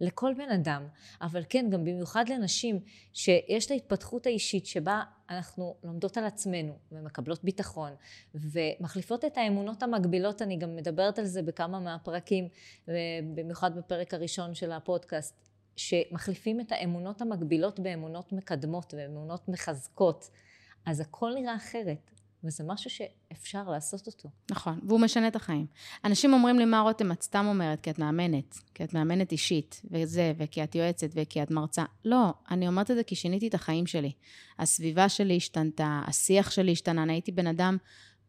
לכל בן אדם, אבל כן, גם במיוחד לנשים, שיש את ההתפתחות האישית שבה אנחנו לומדות על עצמנו ומקבלות ביטחון ומחליפות את האמונות המקבילות, אני גם מדברת על זה בכמה מהפרקים, במיוחד בפרק הראשון של הפודקאסט, שמחליפים את האמונות המקבילות באמונות מקדמות ואמונות מחזקות, אז הכל נראה אחרת. וזה משהו שאפשר לעשות אותו. נכון, והוא משנה את החיים. אנשים אומרים לי, מה רותם, את סתם אומרת, כי את מאמנת, כי את מאמנת אישית, וזה, וכי את יועצת, וכי את מרצה. לא, אני אומרת את זה כי שיניתי את החיים שלי. הסביבה שלי השתנתה, השיח שלי השתנה, אני הייתי בן אדם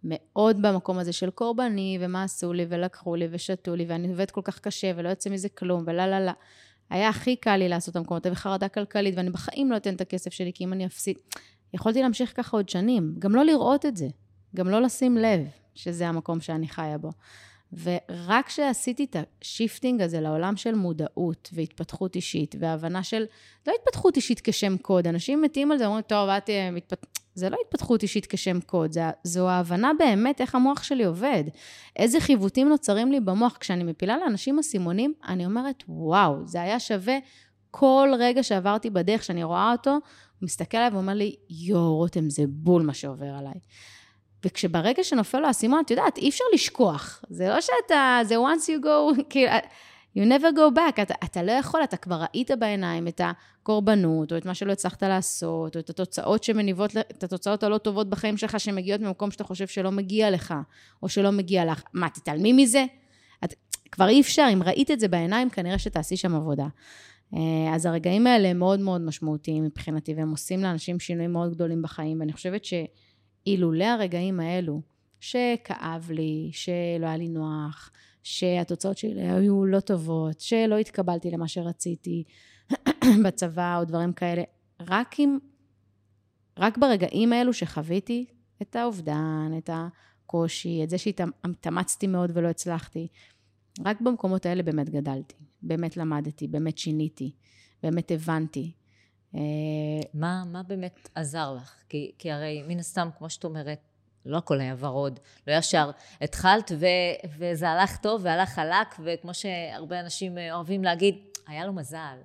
מאוד במקום הזה של קורבני, ומה עשו לי, ולקחו לי, ושתו לי, ואני עובדת כל כך קשה, ולא יוצא מזה כלום, ולה לה לה. היה הכי קל לי לעשות את המקומות וחרדה כלכלית, ואני בחיים לא אתן את הכסף שלי, כי אם אני אפסיד... יכולתי להמשיך ככה עוד שנים, גם לא לראות את זה, גם לא לשים לב שזה המקום שאני חיה בו. ורק כשעשיתי את ה shifting הזה לעולם של מודעות והתפתחות אישית, והבנה של, לא התפתחות אישית כשם קוד, אנשים מתים על זה, אומרים, טוב, את אה, מתפת... זה לא התפתחות אישית כשם קוד, זה, זו ההבנה באמת איך המוח שלי עובד. איזה חיווטים נוצרים לי במוח. כשאני מפילה לאנשים אסימונים, אני אומרת, וואו, זה היה שווה כל רגע שעברתי בדרך, שאני רואה אותו, הוא מסתכל עליי ואומר לי, יואו, רותם, זה בול מה שעובר עליי. וכשברגע שנופל לו האסימון, את יודעת, אי אפשר לשכוח. זה לא שאתה, זה once you go, כאילו, you never go back. אתה, אתה לא יכול, אתה כבר ראית בעיניים את הקורבנות, או את מה שלא הצלחת לעשות, או את התוצאות שמניבות, את התוצאות הלא טובות בחיים שלך, שמגיעות ממקום שאתה חושב שלא מגיע לך, או שלא מגיע לך. מה, תתעלמי מזה? את, כבר אי אפשר, אם ראית את זה בעיניים, כנראה שתעשי שם עבודה. אה, אז הרגעים האלה הם מאוד מאוד משמעותיים מבחינתי, והם עושים לאנשים שינויים מאוד גדולים בחיים, ואני חושבת שאילולא הרגעים האלו, שכאב לי, שלא היה לי נוח, שהתוצאות שלי היו לא טובות, שלא התקבלתי למה שרציתי בצבא או דברים כאלה, רק אם, רק ברגעים האלו שחוויתי את האובדן, את הקושי, את זה שהתאמצתי מאוד ולא הצלחתי, רק במקומות האלה באמת גדלתי, באמת למדתי, באמת שיניתי, באמת הבנתי. אה, מה, מה באמת עזר לך? כי, כי הרי מן הסתם, כמו שאת אומרת, לא הכל היה ורוד, לא ישר התחלת ו, וזה הלך טוב והלך חלק, וכמו שהרבה אנשים אוהבים להגיד, היה לו מזל.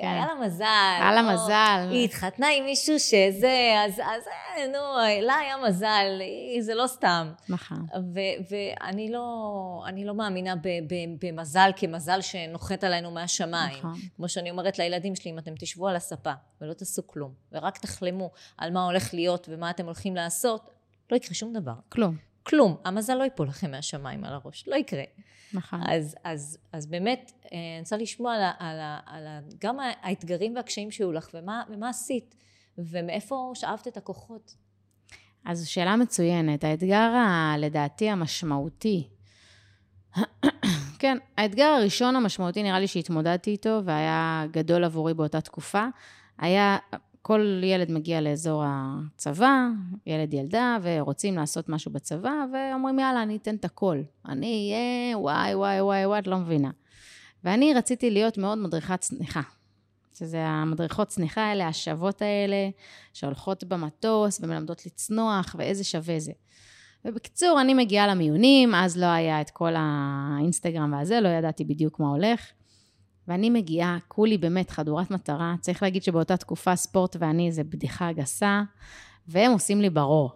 כן. היה לה מזל. היה לה מזל. היא התחתנה עם מישהו שזה, אז, אז אה, נו, לה היה מזל, זה לא סתם. נכון. ואני לא, לא מאמינה במזל כמזל שנוחת עלינו מהשמיים. נכון. כמו שאני אומרת לילדים שלי, אם אתם תשבו על הספה ולא תעשו כלום, ורק תחלמו על מה הולך להיות ומה אתם הולכים לעשות, לא יקרה שום דבר. כלום. כלום. המזל לא ייפול לכם מהשמיים על הראש, לא יקרה. נכון. אז, אז, אז באמת, אה, אני רוצה לשמוע על, על, על, על גם האתגרים והקשיים שהיו לך, ומה, ומה עשית, ומאיפה שאבת את הכוחות. אז שאלה מצוינת. האתגר, ה, לדעתי, המשמעותי, כן, האתגר הראשון המשמעותי, נראה לי שהתמודדתי איתו, והיה גדול עבורי באותה תקופה, היה כל ילד מגיע לאזור הצבא, ילד ילדה, ורוצים לעשות משהו בצבא, ואומרים, יאללה, אני אתן את הכל. אני אהיה וואי, וואי, וואי, וואי, את לא מבינה. ואני רציתי להיות מאוד מדריכת צניחה. שזה המדריכות צניחה האלה, השוות האלה, שהולכות במטוס ומלמדות לצנוח, ואיזה שווה זה. ובקיצור, אני מגיעה למיונים, אז לא היה את כל האינסטגרם והזה, לא ידעתי בדיוק מה הולך. ואני מגיעה, כולי באמת חדורת מטרה. צריך להגיד שבאותה תקופה ספורט ואני זה בדיחה גסה, והם עושים לי ברור.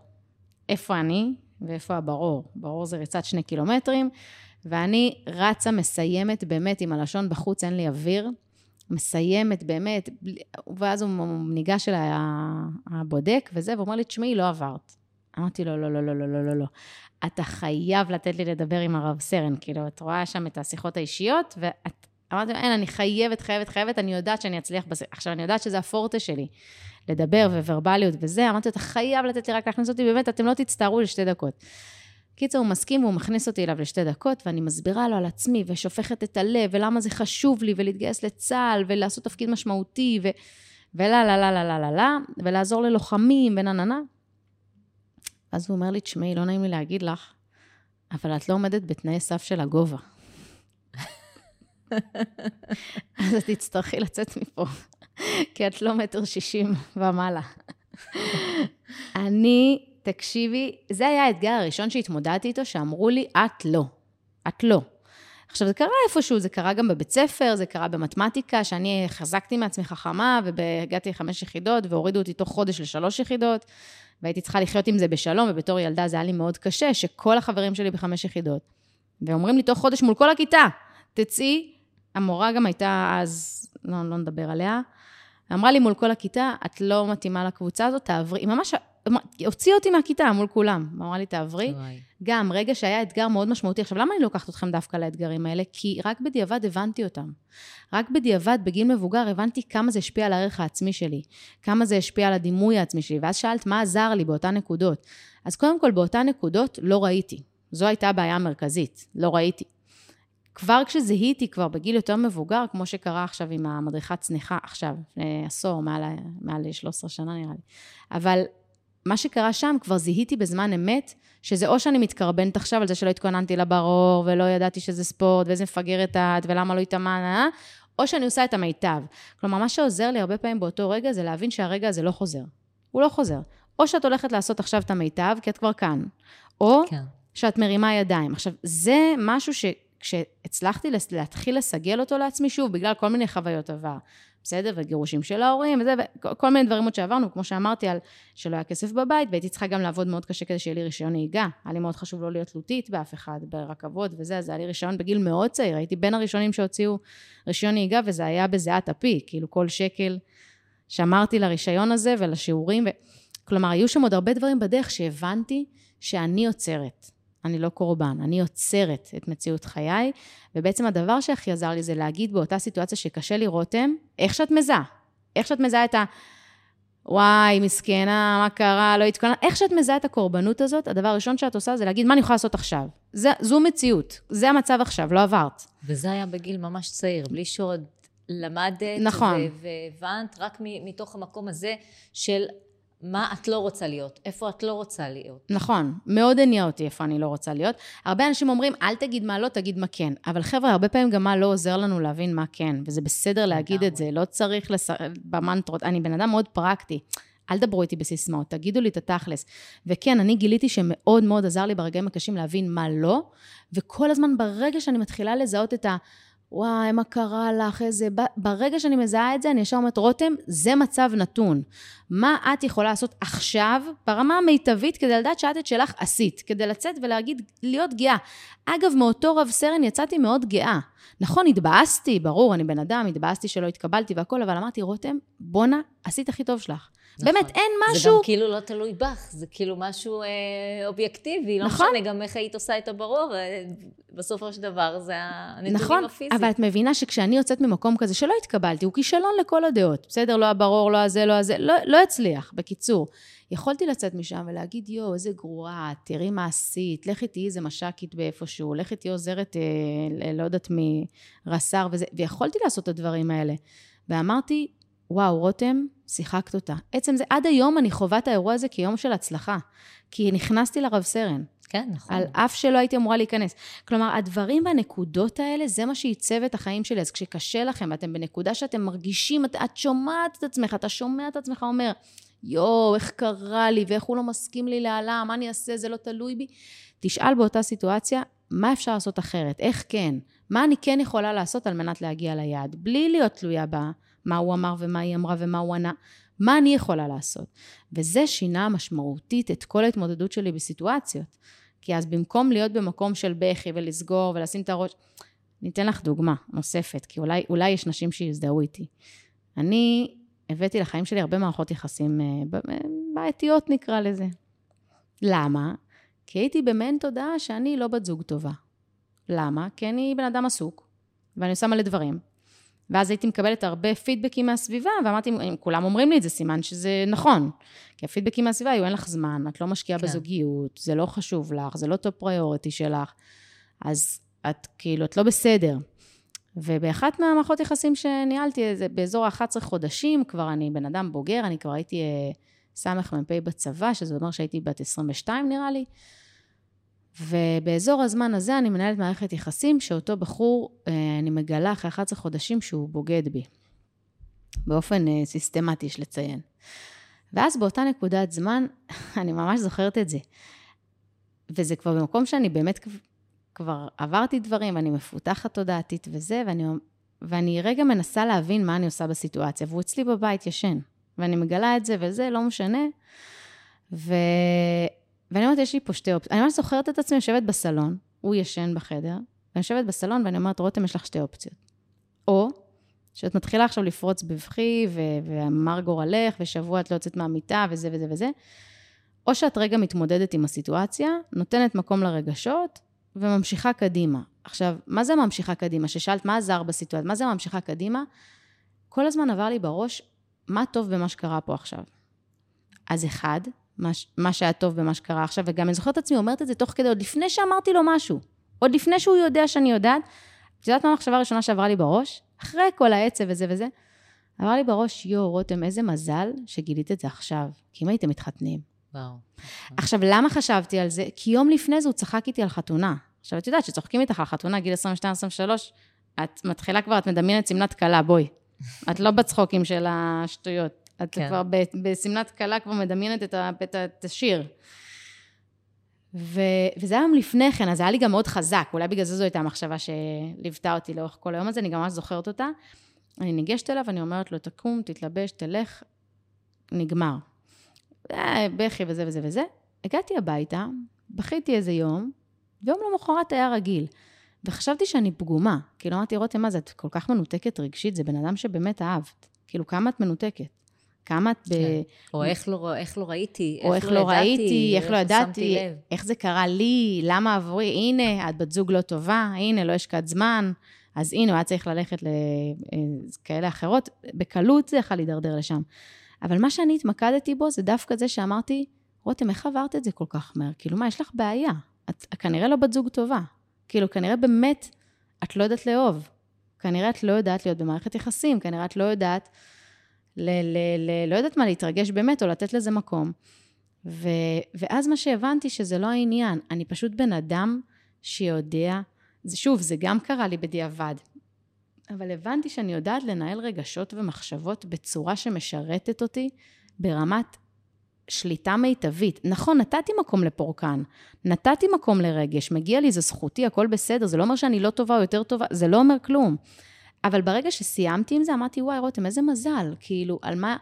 איפה אני ואיפה הברור? ברור זה ריצת שני קילומטרים, ואני רצה, מסיימת באמת עם הלשון בחוץ, אין לי אוויר. מסיימת באמת, ואז הוא ניגש אליי הבודק וזה, ואומר לי, תשמעי, לא עברת. אמרתי לו, לא, לא, לא, לא, לא, לא, לא. אתה חייב לתת לי לדבר עם הרב סרן, כאילו, את רואה שם את השיחות האישיות, ואת... אמרתי לו, אין, אני חייבת, חייבת, חייבת, אני יודעת שאני אצליח בזה. עכשיו, אני יודעת שזה הפורטה שלי, לדבר וורבליות וזה, אמרתי לו, אתה חייב לתת לי רק להכניס אותי, באמת, אתם לא תצטערו לשתי דקות. קיצר, הוא מסכים והוא מכניס אותי אליו לשתי דקות, ואני מסבירה לו על עצמי, ושופכת את הלב, ולמה זה חשוב לי, ולהתגייס לצה"ל, ולעשות תפקיד משמעותי, ו... ולה לה לה לה לה לה לה, ולעזור ללוחמים, ונה נה נה. אז הוא אומר לי, תשמעי, לא נעים לי להגיד לך, אבל את לא עומדת בתנאי סף של הגובה. אז את תצטרכי לצאת מפה, כי את לא מטר שישים ומעלה. אני תקשיבי, זה היה האתגר הראשון שהתמודדתי איתו, שאמרו לי, את לא. את לא. עכשיו, זה קרה איפשהו, זה קרה גם בבית ספר, זה קרה במתמטיקה, שאני חזקתי מעצמי חכמה, והגעתי לחמש יחידות, והורידו אותי תוך חודש לשלוש יחידות, והייתי צריכה לחיות עם זה בשלום, ובתור ילדה זה היה לי מאוד קשה, שכל החברים שלי בחמש יחידות. ואומרים לי תוך חודש מול כל הכיתה, תצאי, המורה גם הייתה אז, לא, לא נדבר עליה, אמרה לי מול כל הכיתה, את לא מתאימה לקבוצה הזאת, תעברי, היא ממש הוציאה אותי מהכיתה מול כולם. אמרה לי, תעברי. גם, רגע שהיה אתגר מאוד משמעותי. עכשיו, למה אני לוקחת אתכם דווקא לאתגרים האלה? כי רק בדיעבד הבנתי אותם. רק בדיעבד, בגיל מבוגר, הבנתי כמה זה השפיע על הערך העצמי שלי, כמה זה השפיע על הדימוי העצמי שלי, ואז שאלת מה עזר לי באותן נקודות. אז קודם כל, באותן נקודות לא ראיתי. זו הייתה הבעיה המרכזית, לא ראיתי. כבר כשזיהיתי, כבר בגיל יותר מבוגר, כמו שקרה עכשיו עם המדריכת צניחה, עכשיו, לפני עשור, מעל, מעל 13 שנה נראה לי. אבל מה שקרה שם, כבר זיהיתי בזמן אמת, שזה או שאני מתקרבנת עכשיו על זה שלא התכוננתי לברור, ולא ידעתי שזה ספורט, ואיזה מפגרת את, ולמה לא התאמן, אה? או שאני עושה את המיטב. כלומר, מה שעוזר לי הרבה פעמים באותו רגע, זה להבין שהרגע הזה לא חוזר. הוא לא חוזר. או שאת הולכת לעשות עכשיו את המיטב, כי את כבר כאן, או כן. שאת מרימה ידיים. עכשיו, זה משהו שכשהצלחתי להתחיל לסגל אותו לעצמי, שוב, בגלל כל מיני חוויות עבר, בסדר? וגירושים של ההורים, וזה, וכל מיני דברים עוד שעברנו, כמו שאמרתי, על שלא היה כסף בבית, והייתי צריכה גם לעבוד מאוד קשה כדי שיהיה לי רישיון נהיגה. היה לי מאוד חשוב לא להיות תלותית באף אחד, ברכבות וזה, אז היה לי רישיון בגיל מאוד צעיר, הייתי בין הראשונים שהוציאו רישיון נהיגה, וזה היה בזיעת אפי, כאילו כל שקל שמרתי לרישיון הזה ולשיעורים, ו... כלומר, היו שם עוד הרבה דברים בדרך שהבנתי שאני עוצרת. אני לא קורבן, אני עוצרת את מציאות חיי, ובעצם הדבר שהכי עזר לי זה להגיד באותה סיטואציה שקשה לי רותם, איך שאת מזהה. איך שאת מזהה את ה... וואי, מסכנה, מה קרה, לא התכוננה. איך שאת מזהה את הקורבנות הזאת, הדבר הראשון שאת עושה זה להגיד, מה אני יכולה לעשות עכשיו? זה, זו מציאות, זה המצב עכשיו, לא עברת. וזה היה בגיל ממש צעיר, בלי שעוד למדת. נכון. והבנת רק מתוך המקום הזה של מה את לא רוצה להיות, איפה את לא רוצה להיות. נכון, מאוד הניע אותי איפה אני לא רוצה להיות. הרבה אנשים אומרים, אל תגיד מה לא, תגיד מה כן. אבל חבר'ה, הרבה פעמים גם מה לא עוזר לנו להבין מה כן, וזה בסדר להגיד את זה, לא צריך לס... במנטרות, אני בן אדם מאוד פרקטי. אל דברו איתי בסיסמאות, תגידו לי את התכלס. וכן, אני גיליתי שמאוד מאוד עזר לי ברגעים הקשים להבין מה לא, וכל הזמן ברגע שאני מתחילה לזהות את ה... וואי, מה קרה לך, איזה... ברגע שאני מזהה את זה, אני ישר אומרת, רותם, זה מצב נתון. מה את יכולה לעשות עכשיו, ברמה המיטבית, כדי לדעת שאת את שלך עשית, כדי לצאת ולהגיד, להיות גאה. אגב, מאותו רב סרן יצאתי מאוד גאה. נכון, התבאסתי, ברור, אני בן אדם, התבאסתי שלא התקבלתי והכול, אבל אמרתי, רותם, בואנה, עשית הכי טוב שלך. נכון. באמת, אין משהו... זה גם כאילו לא תלוי בך, זה כאילו משהו אה, אובייקטיבי. לא נכון. לא משנה גם איך היית עושה את הברור, אה, בסופו של דבר זה הנתונים נכון, הפיזיים. אבל את מבינה שכשאני יוצאת ממקום כזה שלא התקבלתי, הוא כישלון לכל הדעות. בסדר, לא הברור, לא הזה, לא הזה, לא, לא הצליח. בקיצור, יכולתי לצאת משם ולהגיד, יואו, איזה גרועה, תראי מה עשית, לכי תהיי איזה מש"קית באיפשהו, לכי תהיי עוזרת, אה, לא יודעת מי, רס"ר וזה, ויכולתי לעשות את הדברים האלה. ואמרתי, וואו, רותם, שיחקת אותה. עצם זה, עד היום אני חווה את האירוע הזה כיום של הצלחה. כי נכנסתי לרב סרן. כן, נכון. על אף שלא הייתי אמורה להיכנס. כלומר, הדברים והנקודות האלה, זה מה שעיצב את החיים שלי. אז כשקשה לכם, ואתם בנקודה שאתם מרגישים, את, את שומעת את עצמך, אתה שומע את עצמך אומר, יואו, איך קרה לי, ואיך הוא לא מסכים לי להעלאה, מה אני אעשה, זה לא תלוי בי. תשאל באותה סיטואציה, מה אפשר לעשות אחרת? איך כן? מה אני כן יכולה לעשות על מנת להגיע ליעד? בלי להיות תלויה במה הוא אמר ומה היא אמרה ומה הוא ענה. מה אני יכולה לעשות? וזה שינה משמעותית את כל ההתמודדות שלי בסיטואציות. כי אז במקום להיות במקום של בכי ולסגור ולשים את הראש, אני אתן לך דוגמה נוספת, כי אולי, אולי יש נשים שיזדהו איתי. אני הבאתי לחיים שלי הרבה מערכות יחסים אה, בעייתיות נקרא לזה. למה? כי הייתי במעין תודעה שאני לא בת זוג טובה. למה? כי אני בן אדם עסוק, ואני עושה מלא דברים. ואז הייתי מקבלת הרבה פידבקים מהסביבה, ואמרתי, אם כולם אומרים לי את זה, סימן שזה נכון. כי הפידבקים מהסביבה היו, אין לך זמן, את לא משקיעה כן. בזוגיות, זה לא חשוב לך, זה לא top priority שלך, אז את כאילו, את לא בסדר. ובאחת מהמערכות יחסים שניהלתי, זה באזור ה-11 חודשים, כבר אני בן אדם בוגר, אני כבר הייתי אה, סמ"פ בצבא, שזה אומר שהייתי בת 22 נראה לי. ובאזור הזמן הזה אני מנהלת מערכת יחסים שאותו בחור, אה, אני מגלה אחרי 11 חודשים שהוא בוגד בי. באופן אה, סיסטמטי, יש לציין. ואז באותה נקודת זמן, אני ממש זוכרת את זה. וזה כבר במקום שאני באמת כבר עברתי דברים, ואני מפותחת תודעתית וזה, ואני, ואני רגע מנסה להבין מה אני עושה בסיטואציה. והוא אצלי בבית ישן, ואני מגלה את זה וזה, לא משנה. ו... ואני אומרת, יש לי פה שתי אופציות. אני ממש זוכרת את עצמי יושבת בסלון, הוא ישן בחדר, ואני יושבת בסלון ואני אומרת, רותם, יש לך שתי אופציות. או שאת מתחילה עכשיו לפרוץ בבכי, ואמר גורלך, ושבוע את לא יוצאת מהמיטה, וזה וזה וזה, או שאת רגע מתמודדת עם הסיטואציה, נותנת מקום לרגשות, וממשיכה קדימה. עכשיו, מה זה ממשיכה קדימה? ששאלת מה עזר בסיטואציה, מה זה ממשיכה קדימה? כל הזמן עבר לי בראש, מה טוב במה שקרה פה עכשיו. אז אחד, מה, מה שהיה טוב במה שקרה עכשיו, וגם אני זוכרת את עצמי אומרת את זה תוך כדי, עוד לפני שאמרתי לו משהו, עוד לפני שהוא יודע שאני יודעת. את יודעת מה המחשבה הראשונה שעברה לי בראש? אחרי כל העצב וזה וזה, עבר לי בראש, יואו, רותם, איזה מזל שגילית את זה עכשיו, כי אם הייתם מתחתנים. וואו. עכשיו, למה חשבתי על זה? כי יום לפני זה הוא צחק איתי על חתונה. עכשיו, את יודעת שצוחקים איתך על חתונה, גיל 22-23, את מתחילה כבר, את מדמיינת שמלת כלה, בואי. את לא בצחוקים של השטויות. את כן. כבר בשמלת כלה כבר מדמיינת את, ה, את, את השיר. ו, וזה היה לפני כן, אז זה היה לי גם מאוד חזק, אולי בגלל זה זו הייתה המחשבה שליוותה אותי לאורך כל היום הזה, אני גם ממש זוכרת אותה. אני ניגשת אליו, אני אומרת לו, תקום, תתלבש, תלך, נגמר. אה, בכי וזה וזה וזה. הגעתי הביתה, בכיתי איזה יום, ויום למחרת היה רגיל. וחשבתי שאני פגומה. כאילו, אמרתי, רותם, מה זה, את כל כך מנותקת רגשית, זה בן אדם שבאמת אהבת. כאילו, כמה את מנותקת? כמה את ב... כן. או איך לא, איך לא ראיתי, או איך, איך לא, לא ראיתי, איך לא ידעתי, איך זה קרה לי, למה עבורי, הנה, את בת זוג לא טובה, הנה, לא השקעת זמן, אז הנה, הוא היה צריך ללכת לכאלה אחרות, בקלות זה יכול להידרדר לשם. אבל מה שאני התמקדתי בו זה דווקא זה שאמרתי, רותם, איך עברת את זה כל כך מהר? כאילו, מה, יש לך בעיה? את כנראה לא בת זוג טובה. כאילו, כנראה באמת את לא יודעת לאהוב. כנראה את לא יודעת להיות במערכת יחסים, כנראה את לא יודעת ל, ל, ל, לא יודעת מה, להתרגש באמת, או לתת לזה מקום. ו, ואז מה שהבנתי שזה לא העניין, אני פשוט בן אדם שיודע, זה, שוב, זה גם קרה לי בדיעבד, אבל הבנתי שאני יודעת לנהל רגשות ומחשבות בצורה שמשרתת אותי ברמת שליטה מיטבית. נכון, נתתי מקום לפורקן, נתתי מקום לרגש, מגיע לי, זו זכותי, הכל בסדר, זה לא אומר שאני לא טובה או יותר טובה, זה לא אומר כלום. אבל ברגע שסיימתי עם זה, אמרתי, וואי, רותם, איזה מזל, כאילו, על מה...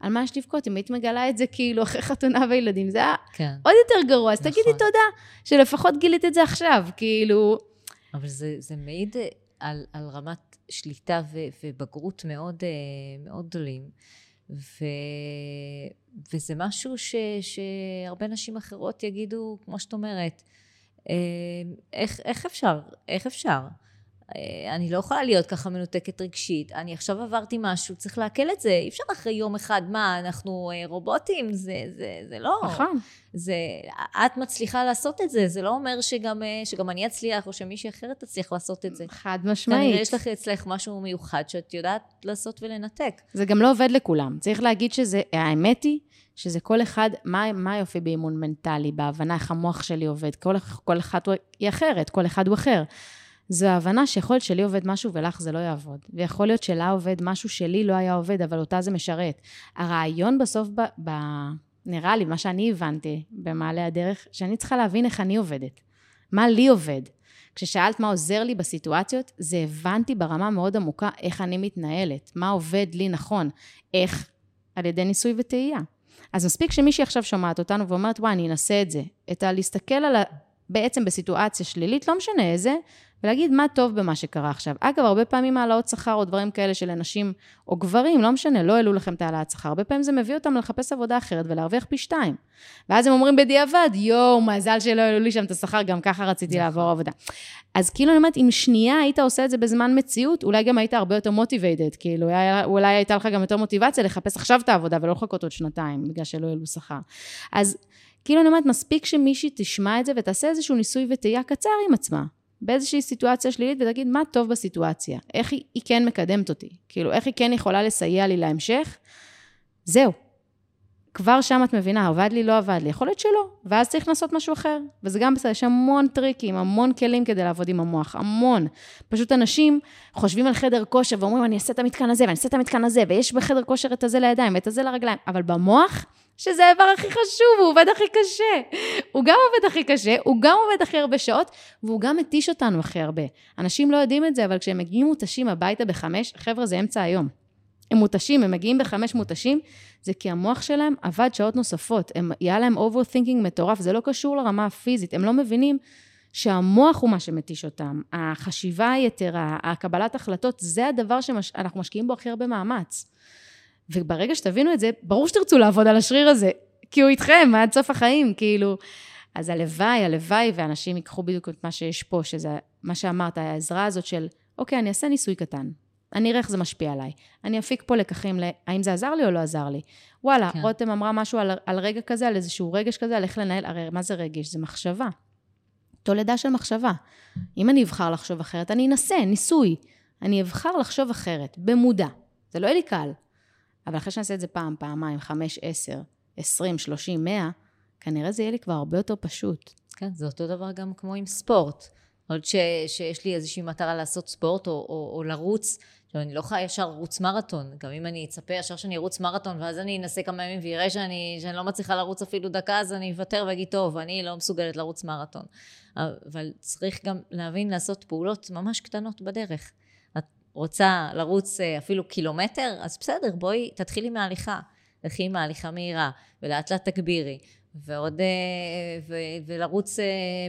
על מה יש לבכות, אם היית מגלה את זה כאילו אחרי חתונה וילדים, זה היה כן. עוד יותר גרוע, אז נכון. תגידי תודה, שלפחות גילית את זה עכשיו, כאילו... אבל זה, זה מעיד על, על רמת שליטה ו, ובגרות מאוד, אה, מאוד גדולים, ו, וזה משהו ש, שהרבה נשים אחרות יגידו, כמו שאת אומרת, אה, איך, איך אפשר? איך אפשר? אה, אני לא יכולה להיות ככה מנותקת רגשית, אני עכשיו עברתי משהו, צריך לעכל את זה, אי אפשר אחרי יום אחד, מה, אנחנו אה, רובוטים? זה, זה, זה לא. נכון. זה, את מצליחה לעשות את זה, זה לא אומר שגם, אה, שגם אני אצליח, או שמישהי אחרת תצליח לעשות את זה. חד משמעית. כנראה יש לך אצלך משהו מיוחד שאת יודעת לעשות ולנתק. זה גם לא עובד לכולם. צריך להגיד שזה, האמת היא, שזה כל אחד, מה, מה יופי באימון מנטלי, בהבנה איך המוח שלי עובד, כל, כל אחד היא אחרת, כל אחד הוא אחר. זו ההבנה שיכול להיות שלי עובד משהו ולך זה לא יעבוד. ויכול להיות שלה עובד משהו שלי לא היה עובד, אבל אותה זה משרת. הרעיון בסוף, ב, ב, נראה לי, מה שאני הבנתי במעלה הדרך, שאני צריכה להבין איך אני עובדת. מה לי עובד. כששאלת מה עוזר לי בסיטואציות, זה הבנתי ברמה מאוד עמוקה איך אני מתנהלת, מה עובד לי נכון, איך על ידי ניסוי וטעייה. אז מספיק שמישהי עכשיו שומעת אותנו ואומרת, וואי, אני אנסה את זה. את הלהסתכל על ה... בעצם בסיטואציה שלילית, לא משנה איזה, ולהגיד מה טוב במה שקרה עכשיו. אגב, הרבה פעמים העלאות שכר או דברים כאלה של אנשים או גברים, לא משנה, לא העלו לכם את העלאת שכר, הרבה פעמים זה מביא אותם לחפש עבודה אחרת ולהרוויח פי שתיים. ואז הם אומרים בדיעבד, יואו, מזל שלא העלו לי שם את השכר, גם ככה רציתי נכון. לעבור עבודה. אז כאילו אני אומרת, אם שנייה היית עושה את זה בזמן מציאות, אולי גם היית הרבה יותר מוטיביידד, כאילו, אולי הייתה לך גם יותר מוטיבציה לחפש עכשיו את העבודה ולא לחכות עוד שנתיים, בגלל שלא העלו שכר. אז כאילו אני אומרת, מספיק שמישהי תשמע את זה ותעשה איזשהו ניסוי וטעייה קצר עם עצמה. באיזושהי סיטואציה שלילית ותגיד מה טוב בסיטואציה, איך היא, היא כן מקדמת אותי, כאילו איך היא כן יכולה לסייע לי להמשך, זהו. כבר שם את מבינה, עבד לי, לא עבד לי, יכול להיות שלא, ואז צריך לעשות משהו אחר. וזה גם בסדר, יש המון טריקים, המון כלים כדי לעבוד עם המוח, המון. פשוט אנשים חושבים על חדר כושר ואומרים, אני אעשה את המתקן הזה, ואני אעשה את המתקן הזה, ויש בחדר כושר את הזה לידיים ואת הזה לרגליים, אבל במוח, שזה האיבר הכי חשוב, הוא עובד הכי קשה. הוא גם עובד הכי קשה, הוא גם עובד הכי הרבה שעות, והוא גם מתיש אותנו הכי הרבה. אנשים לא יודעים את זה, אבל כשהם מגיעים מותשים הביתה בחמש, חבר'ה, זה אמצע היום. הם מותשים, הם מגיעים בחמש מותשים, זה כי המוח שלהם עבד שעות נוספות. הם, היה להם overthinking מטורף, זה לא קשור לרמה הפיזית, הם לא מבינים שהמוח הוא מה שמתיש אותם. החשיבה היתרה, הקבלת החלטות, זה הדבר שאנחנו משקיעים בו הכי הרבה מאמץ. וברגע שתבינו את זה, ברור שתרצו לעבוד על השריר הזה, כי הוא איתכם עד סוף החיים, כאילו. אז הלוואי, הלוואי, ואנשים ייקחו בדיוק את מה שיש פה, שזה מה שאמרת, העזרה הזאת של, אוקיי, אני אעשה ניסוי קטן. אני אראה איך זה משפיע עליי. אני אפיק פה לקחים ל... האם זה עזר לי או לא עזר לי. וואלה, כן. רותם אמרה משהו על, על רגע כזה, על איזשהו רגש כזה, על איך לנהל, הרי מה זה רגש? זה מחשבה. תולדה של מחשבה. אם אני אבחר לחשוב אחרת, אני אנסה, ניסוי. אני אבחר לחשוב אחרת, במודע. זה לא יהיה לי קל. אבל אחרי שאני אעשה את זה פעם, פעמיים, חמש, עשר, עשרים, שלושים, מאה, כנראה זה יהיה לי כבר הרבה יותר פשוט. כן, זה אותו דבר גם כמו עם ספורט. עוד ש, שיש לי איזושהי מטרה לעשות ספורט או, או, או לרוץ, עכשיו אני לא יכולה ישר לרוץ מרתון, גם אם אני אצפה ישר שאני ארוץ מרתון ואז אני אנסה כמה ימים ויראה שאני, שאני לא מצליחה לרוץ אפילו דקה, אז אני אוותר ואגיד, טוב, אני לא מסוגלת לרוץ מרתון. אבל צריך גם להבין לעשות פעולות ממש קטנות בדרך. רוצה לרוץ אה, אפילו קילומטר, אז בסדר, בואי תתחילי מההליכה. תלכי עם ההליכה מהירה, ולאט לאט תגבירי. ועוד, אה, ו, ולרוץ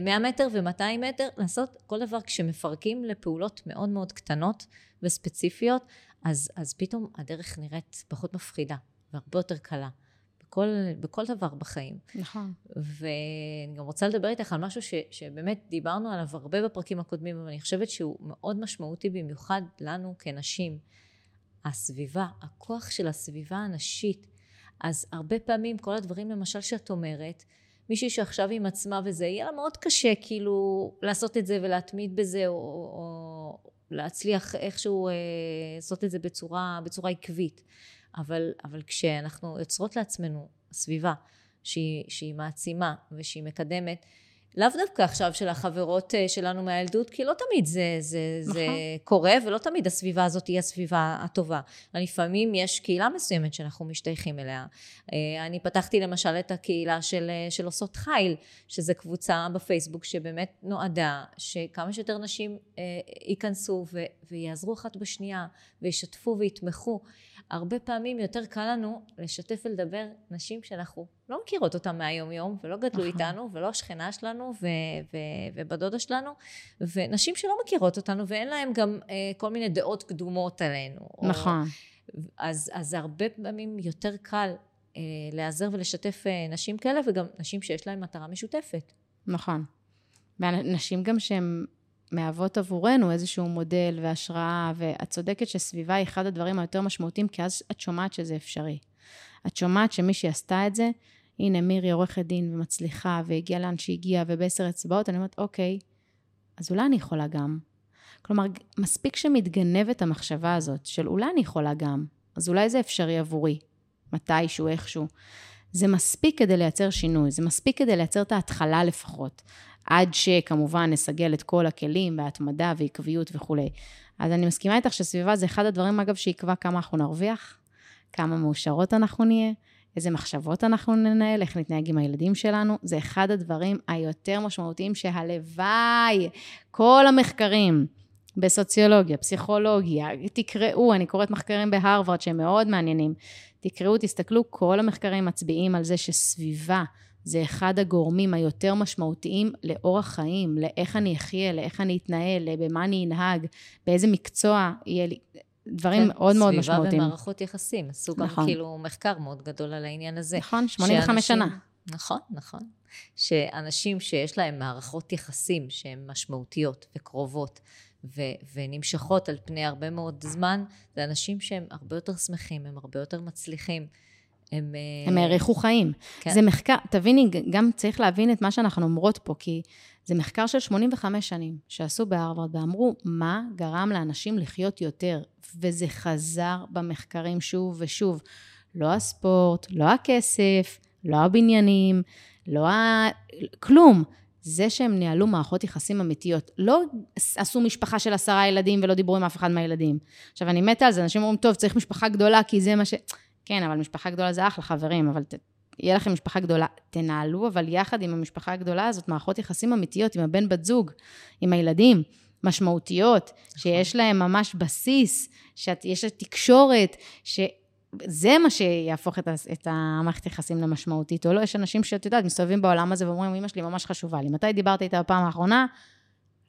100 אה, מטר ו-200 מטר, לעשות כל דבר כשמפרקים לפעולות מאוד מאוד קטנות וספציפיות, אז, אז פתאום הדרך נראית פחות מפחידה והרבה יותר קלה. בכל, בכל דבר בחיים. נכון. ואני גם רוצה לדבר איתך על משהו ש, שבאמת דיברנו עליו הרבה בפרקים הקודמים, אבל אני חושבת שהוא מאוד משמעותי במיוחד לנו כנשים. הסביבה, הכוח של הסביבה הנשית. אז הרבה פעמים כל הדברים למשל שאת אומרת, מישהי שעכשיו עם עצמה וזה, יהיה לה מאוד קשה כאילו לעשות את זה ולהתמיד בזה, או, או להצליח איכשהו אה, לעשות את זה בצורה, בצורה עקבית. אבל, אבל כשאנחנו יוצרות לעצמנו סביבה שהיא, שהיא מעצימה ושהיא מקדמת, לאו דווקא עכשיו של החברות אה, שלנו מהילדות, כי לא תמיד זה, זה, נכון. זה קורה, ולא תמיד הסביבה הזאת היא הסביבה הטובה. לפעמים יש קהילה מסוימת שאנחנו משתייכים אליה. אה, אני פתחתי למשל את הקהילה של, אה, של עושות חיל, שזו קבוצה בפייסבוק שבאמת נועדה שכמה שיותר נשים ייכנסו ויעזרו אחת בשנייה, וישתפו ויתמכו. הרבה פעמים יותר קל לנו לשתף ולדבר נשים שאנחנו לא מכירות אותן מהיום יום ולא גדלו נכון. איתנו ולא השכנה שלנו ו- ו- ובדודה שלנו ונשים שלא מכירות אותנו ואין להן גם אה, כל מיני דעות קדומות עלינו. נכון. או, אז, אז הרבה פעמים יותר קל אה, להיעזר ולשתף אה, נשים כאלה וגם נשים שיש להן מטרה משותפת. נכון. ונשים גם שהן מהוות עבורנו איזשהו מודל והשראה, ואת צודקת שסביבה היא אחד הדברים היותר משמעותיים, כי אז את שומעת שזה אפשרי. את שומעת שמישהי עשתה את זה, הנה מירי עורכת דין ומצליחה, והגיעה לאן שהגיעה, ובעשר אצבעות, אני אומרת, אוקיי, אז אולי אני יכולה גם. כלומר, מספיק שמתגנבת המחשבה הזאת, של אולי אני יכולה גם, אז אולי זה אפשרי עבורי, מתישהו, איכשהו. זה מספיק כדי לייצר שינוי, זה מספיק כדי לייצר את ההתחלה לפחות. עד שכמובן נסגל את כל הכלים וההתמדה ועקביות וכולי. אז אני מסכימה איתך שסביבה זה אחד הדברים, אגב, שיקבע כמה אנחנו נרוויח, כמה מאושרות אנחנו נהיה, איזה מחשבות אנחנו ננהל, איך נתנהג עם הילדים שלנו. זה אחד הדברים היותר משמעותיים שהלוואי, כל המחקרים בסוציולוגיה, פסיכולוגיה, תקראו, אני קוראת מחקרים בהרווארד שהם מאוד מעניינים. תקראו, תסתכלו, כל המחקרים מצביעים על זה שסביבה זה אחד הגורמים היותר משמעותיים לאורח חיים, לאיך אני אחיה, לאיך אני אתנהל, במה אני אנהג, באיזה מקצוע יהיה לי, דברים כן, מאוד מאוד משמעותיים. סביבה ומערכות יחסים, עשו גם נכון. כאילו מחקר מאוד גדול על העניין הזה. נכון, 85 שאנשים, שנה. נכון, נכון. שאנשים שיש להם מערכות יחסים שהן משמעותיות וקרובות, ו- ונמשכות על פני הרבה מאוד זמן, זה אנשים שהם הרבה יותר שמחים, הם הרבה יותר מצליחים. הם... אה, הם האריכו חיים. כן. זה מחקר, תביני, גם צריך להבין את מה שאנחנו אומרות פה, כי זה מחקר של 85 שנים שעשו בהרווארד, ואמרו, מה גרם לאנשים לחיות יותר? וזה חזר במחקרים שוב ושוב. לא הספורט, לא הכסף, לא הבניינים, לא ה... כלום. זה שהם ניהלו מערכות יחסים אמיתיות. לא עשו משפחה של עשרה ילדים ולא דיברו עם אף אחד מהילדים. עכשיו, אני מתה על זה, אנשים אומרים, טוב, צריך משפחה גדולה, כי זה מה ש... כן, אבל משפחה גדולה זה אחלה, חברים, אבל ת, יהיה לכם משפחה גדולה. תנהלו, אבל יחד עם המשפחה הגדולה הזאת, מערכות יחסים אמיתיות עם הבן בת זוג, עם הילדים, משמעותיות, נכון. שיש להם ממש בסיס, שיש תקשורת, ש... זה מה שיהפוך את, את המערכת יחסים למשמעותית, או לא, יש אנשים שאת יודעת, מסתובבים בעולם הזה ואומרים, אמא שלי ממש חשובה לי. מתי דיברת איתה בפעם האחרונה?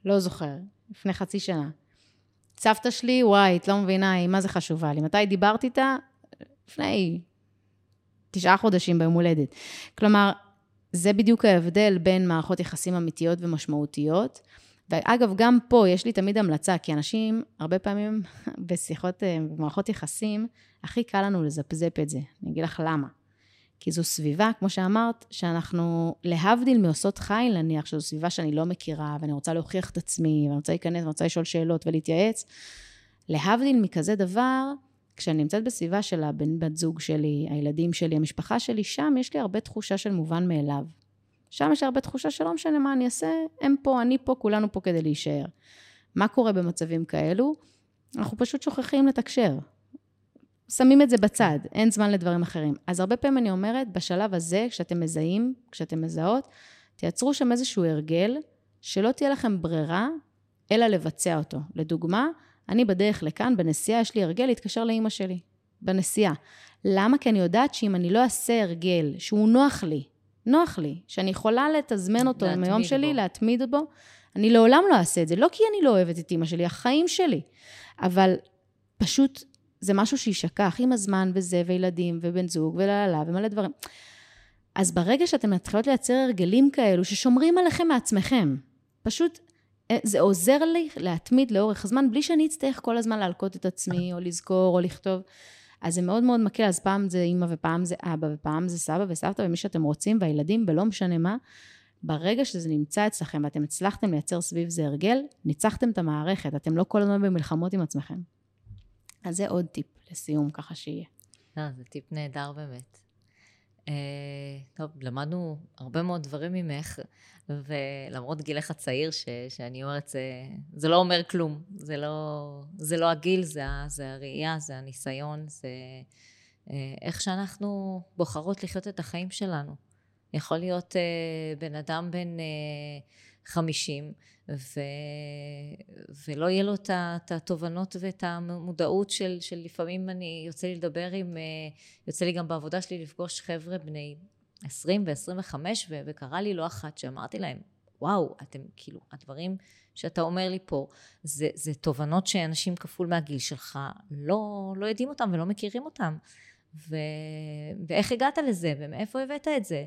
לא זוכר, לפני חצי שנה. סבתא שלי, וואי, את לא מבינה, היא מה זה חשובה לי. מתי דיברת איתה? לפני תשעה חודשים ביום הולדת. כלומר, זה בדיוק ההבדל בין מערכות יחסים אמיתיות ומשמעותיות. ואגב, גם פה יש לי תמיד המלצה, כי אנשים, הרבה פעמים בשיחות, אה, במערכות יחסים, הכי קל לנו לזפזפ את זה. אני אגיד לך למה. כי זו סביבה, כמו שאמרת, שאנחנו, להבדיל מעושות חיל, נניח, שזו סביבה שאני לא מכירה, ואני רוצה להוכיח את עצמי, ואני רוצה להיכנס, ואני רוצה לשאול שאלות ולהתייעץ, להבדיל מכזה דבר, כשאני נמצאת בסביבה של הבן בת זוג שלי, הילדים שלי, המשפחה שלי, שם יש לי הרבה תחושה של מובן מאליו. שם יש לי הרבה תחושה שלא משנה מה אני אעשה, הם פה, אני פה, כולנו פה כדי להישאר. מה קורה במצבים כאלו? אנחנו פשוט שוכחים לתקשר. שמים את זה בצד, אין זמן לדברים אחרים. אז הרבה פעמים אני אומרת, בשלב הזה, כשאתם מזהים, כשאתם מזהות, תייצרו שם איזשהו הרגל, שלא תהיה לכם ברירה, אלא לבצע אותו. לדוגמה, אני בדרך לכאן, בנסיעה, יש לי הרגל להתקשר לאימא שלי. בנסיעה. למה? כי אני יודעת שאם אני לא אעשה הרגל שהוא נוח לי, נוח לי, שאני יכולה לתזמן אותו עם היום שלי, בו. להתמיד בו, אני לעולם לא אעשה את זה. לא כי אני לא אוהבת את אימא שלי, החיים שלי. אבל פשוט זה משהו שישכח עם הזמן וזה, וילדים, ובן זוג, וללה, ומלא דברים. אז ברגע שאתם מתחילות לייצר הרגלים כאלו ששומרים עליכם מעצמכם, פשוט זה עוזר לי להתמיד לאורך זמן, בלי שאני אצטרך כל הזמן להלקות את עצמי, או לזכור, או לכתוב. אז זה מאוד מאוד מקל, אז פעם זה אימא, ופעם זה אבא, ופעם זה סבא וסבתא, ומי שאתם רוצים, והילדים, ולא משנה מה. ברגע שזה נמצא אצלכם, ואתם הצלחתם לייצר סביב זה הרגל, ניצחתם את המערכת, אתם לא כל הזמן במלחמות עם עצמכם. אז זה עוד טיפ לסיום, ככה שיהיה. לא, זה טיפ נהדר באמת. Uh, טוב, למדנו הרבה מאוד דברים ממך, ולמרות גילך הצעיר, ש, שאני אומרת, זה, זה לא אומר כלום. זה לא, זה לא הגיל, זה, זה הראייה, זה הניסיון, זה uh, איך שאנחנו בוחרות לחיות את החיים שלנו. יכול להיות uh, בן אדם בן 50, ו... ולא יהיה לו את התובנות ואת המודעות של, של לפעמים אני, יוצא לי לדבר עם, אה, יוצא לי גם בעבודה שלי לפגוש חבר'ה בני 20 ו-25, וקרה לי לא אחת שאמרתי להם, וואו, אתם כאילו, הדברים שאתה אומר לי פה, זה, זה תובנות שאנשים כפול מהגיל שלך לא, לא יודעים אותם ולא מכירים אותם. ו... ואיך הגעת לזה, ומאיפה הבאת את זה?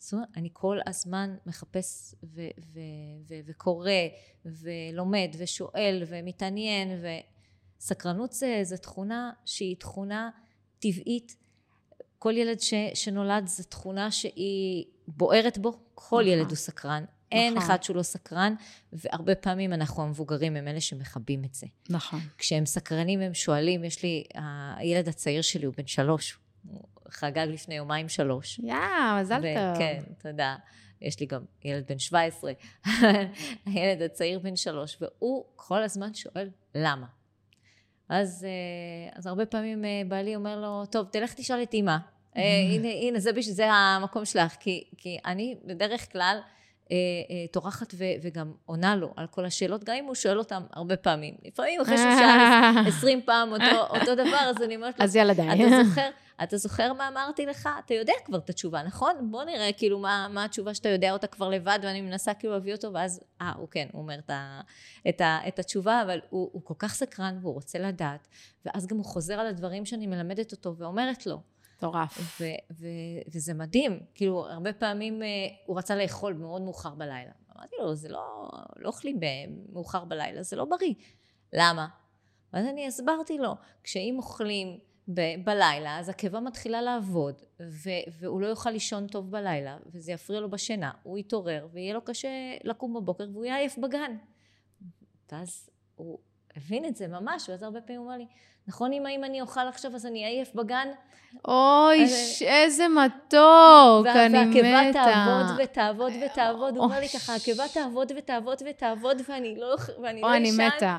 זאת אומרת, אני כל הזמן מחפש ו- ו- ו- וקורא ולומד ושואל ומתעניין וסקרנות זה, זה תכונה שהיא תכונה טבעית. כל ילד ש- שנולד זו תכונה שהיא בוערת בו, כל נכון. ילד הוא סקרן. אין נכון. אחד שהוא לא סקרן, והרבה פעמים אנחנו המבוגרים הם אלה שמכבים את זה. נכון. כשהם סקרנים הם שואלים, יש לי, הילד הצעיר שלי הוא בן שלוש, הוא חגג לפני יומיים שלוש. יא, מזל טוב. כן, תודה. יש לי גם ילד בן 17, הילד הצעיר בן שלוש, והוא כל הזמן שואל למה. אז, אה, אז הרבה פעמים אה, בעלי אומר לו, טוב, תלך תשאל את אימא. אה, הנה, הנה, זה, זה המקום שלך. כי, כי אני בדרך כלל טורחת וגם עונה לו על כל השאלות, גם אם הוא שואל אותם הרבה פעמים. לפעמים אחרי שהוא שאל עשרים פעם אותו, אותו דבר, אז אני אומרת לו, אז יאללה די. אתה זוכר, אתה זוכר מה אמרתי לך? אתה יודע כבר את התשובה, נכון? בוא נראה כאילו מה, מה התשובה שאתה יודע אותה כבר לבד, ואני מנסה כאילו להביא אותו, ואז, אה, הוא כן, הוא אומר את, ה, את, ה, את התשובה, אבל הוא, הוא כל כך סקרן והוא רוצה לדעת, ואז גם הוא חוזר על הדברים שאני מלמדת אותו ואומרת לו. מטורף. וזה מדהים, כאילו, הרבה פעמים uh, הוא רצה לאכול מאוד מאוחר בלילה. אמרתי לו, זה לא, לא אוכלים מאוחר בלילה, זה לא בריא. למה? ואז אני הסברתי לו, כשאם אוכלים ב- בלילה, אז הקיבה מתחילה לעבוד, ו- והוא לא יוכל לישון טוב בלילה, וזה יפריע לו בשינה, הוא יתעורר, ויהיה לו קשה לקום בבוקר, והוא יהיה עייף בגן. ואז הוא הבין את זה ממש, ואז הרבה פעמים הוא אמר לי, נכון אמא, אם אני אוכל עכשיו אז אני עייף בגן? אוי, ש... איזה מתוק, אני מתה. והקיבה תעבוד ותעבוד ותעבוד, הוא אומר לי ככה, הקיבה תעבוד ותעבוד ותעבוד ואני לא ואני לא אשן. אני מתה.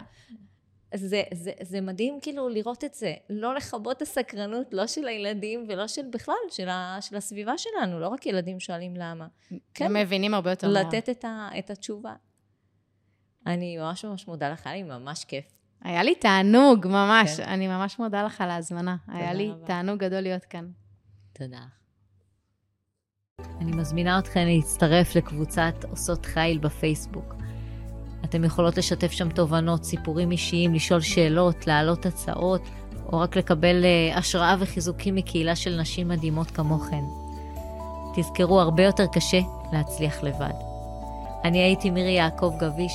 זה, זה, זה מדהים כאילו לראות את זה, לא לכבות את הסקרנות, לא של הילדים ולא של בכלל, של, ה, של הסביבה שלנו, לא רק ילדים שואלים למה. כן, הם מבינים הרבה יותר. לתת את, ה, את התשובה. אני ממש ממש מודה לך, היה לי ממש כיף. היה לי תענוג, ממש. כן. אני ממש מודה לך על ההזמנה. היה לי רבה. תענוג גדול להיות כאן. תודה. אני מזמינה אתכן להצטרף לקבוצת עושות חיל בפייסבוק. אתן יכולות לשתף שם תובנות, סיפורים אישיים, לשאול שאלות, להעלות הצעות, או רק לקבל uh, השראה וחיזוקים מקהילה של נשים מדהימות כמוכן. תזכרו, הרבה יותר קשה להצליח לבד. אני הייתי מירי יעקב גביש,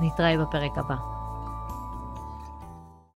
נתראה בפרק הבא.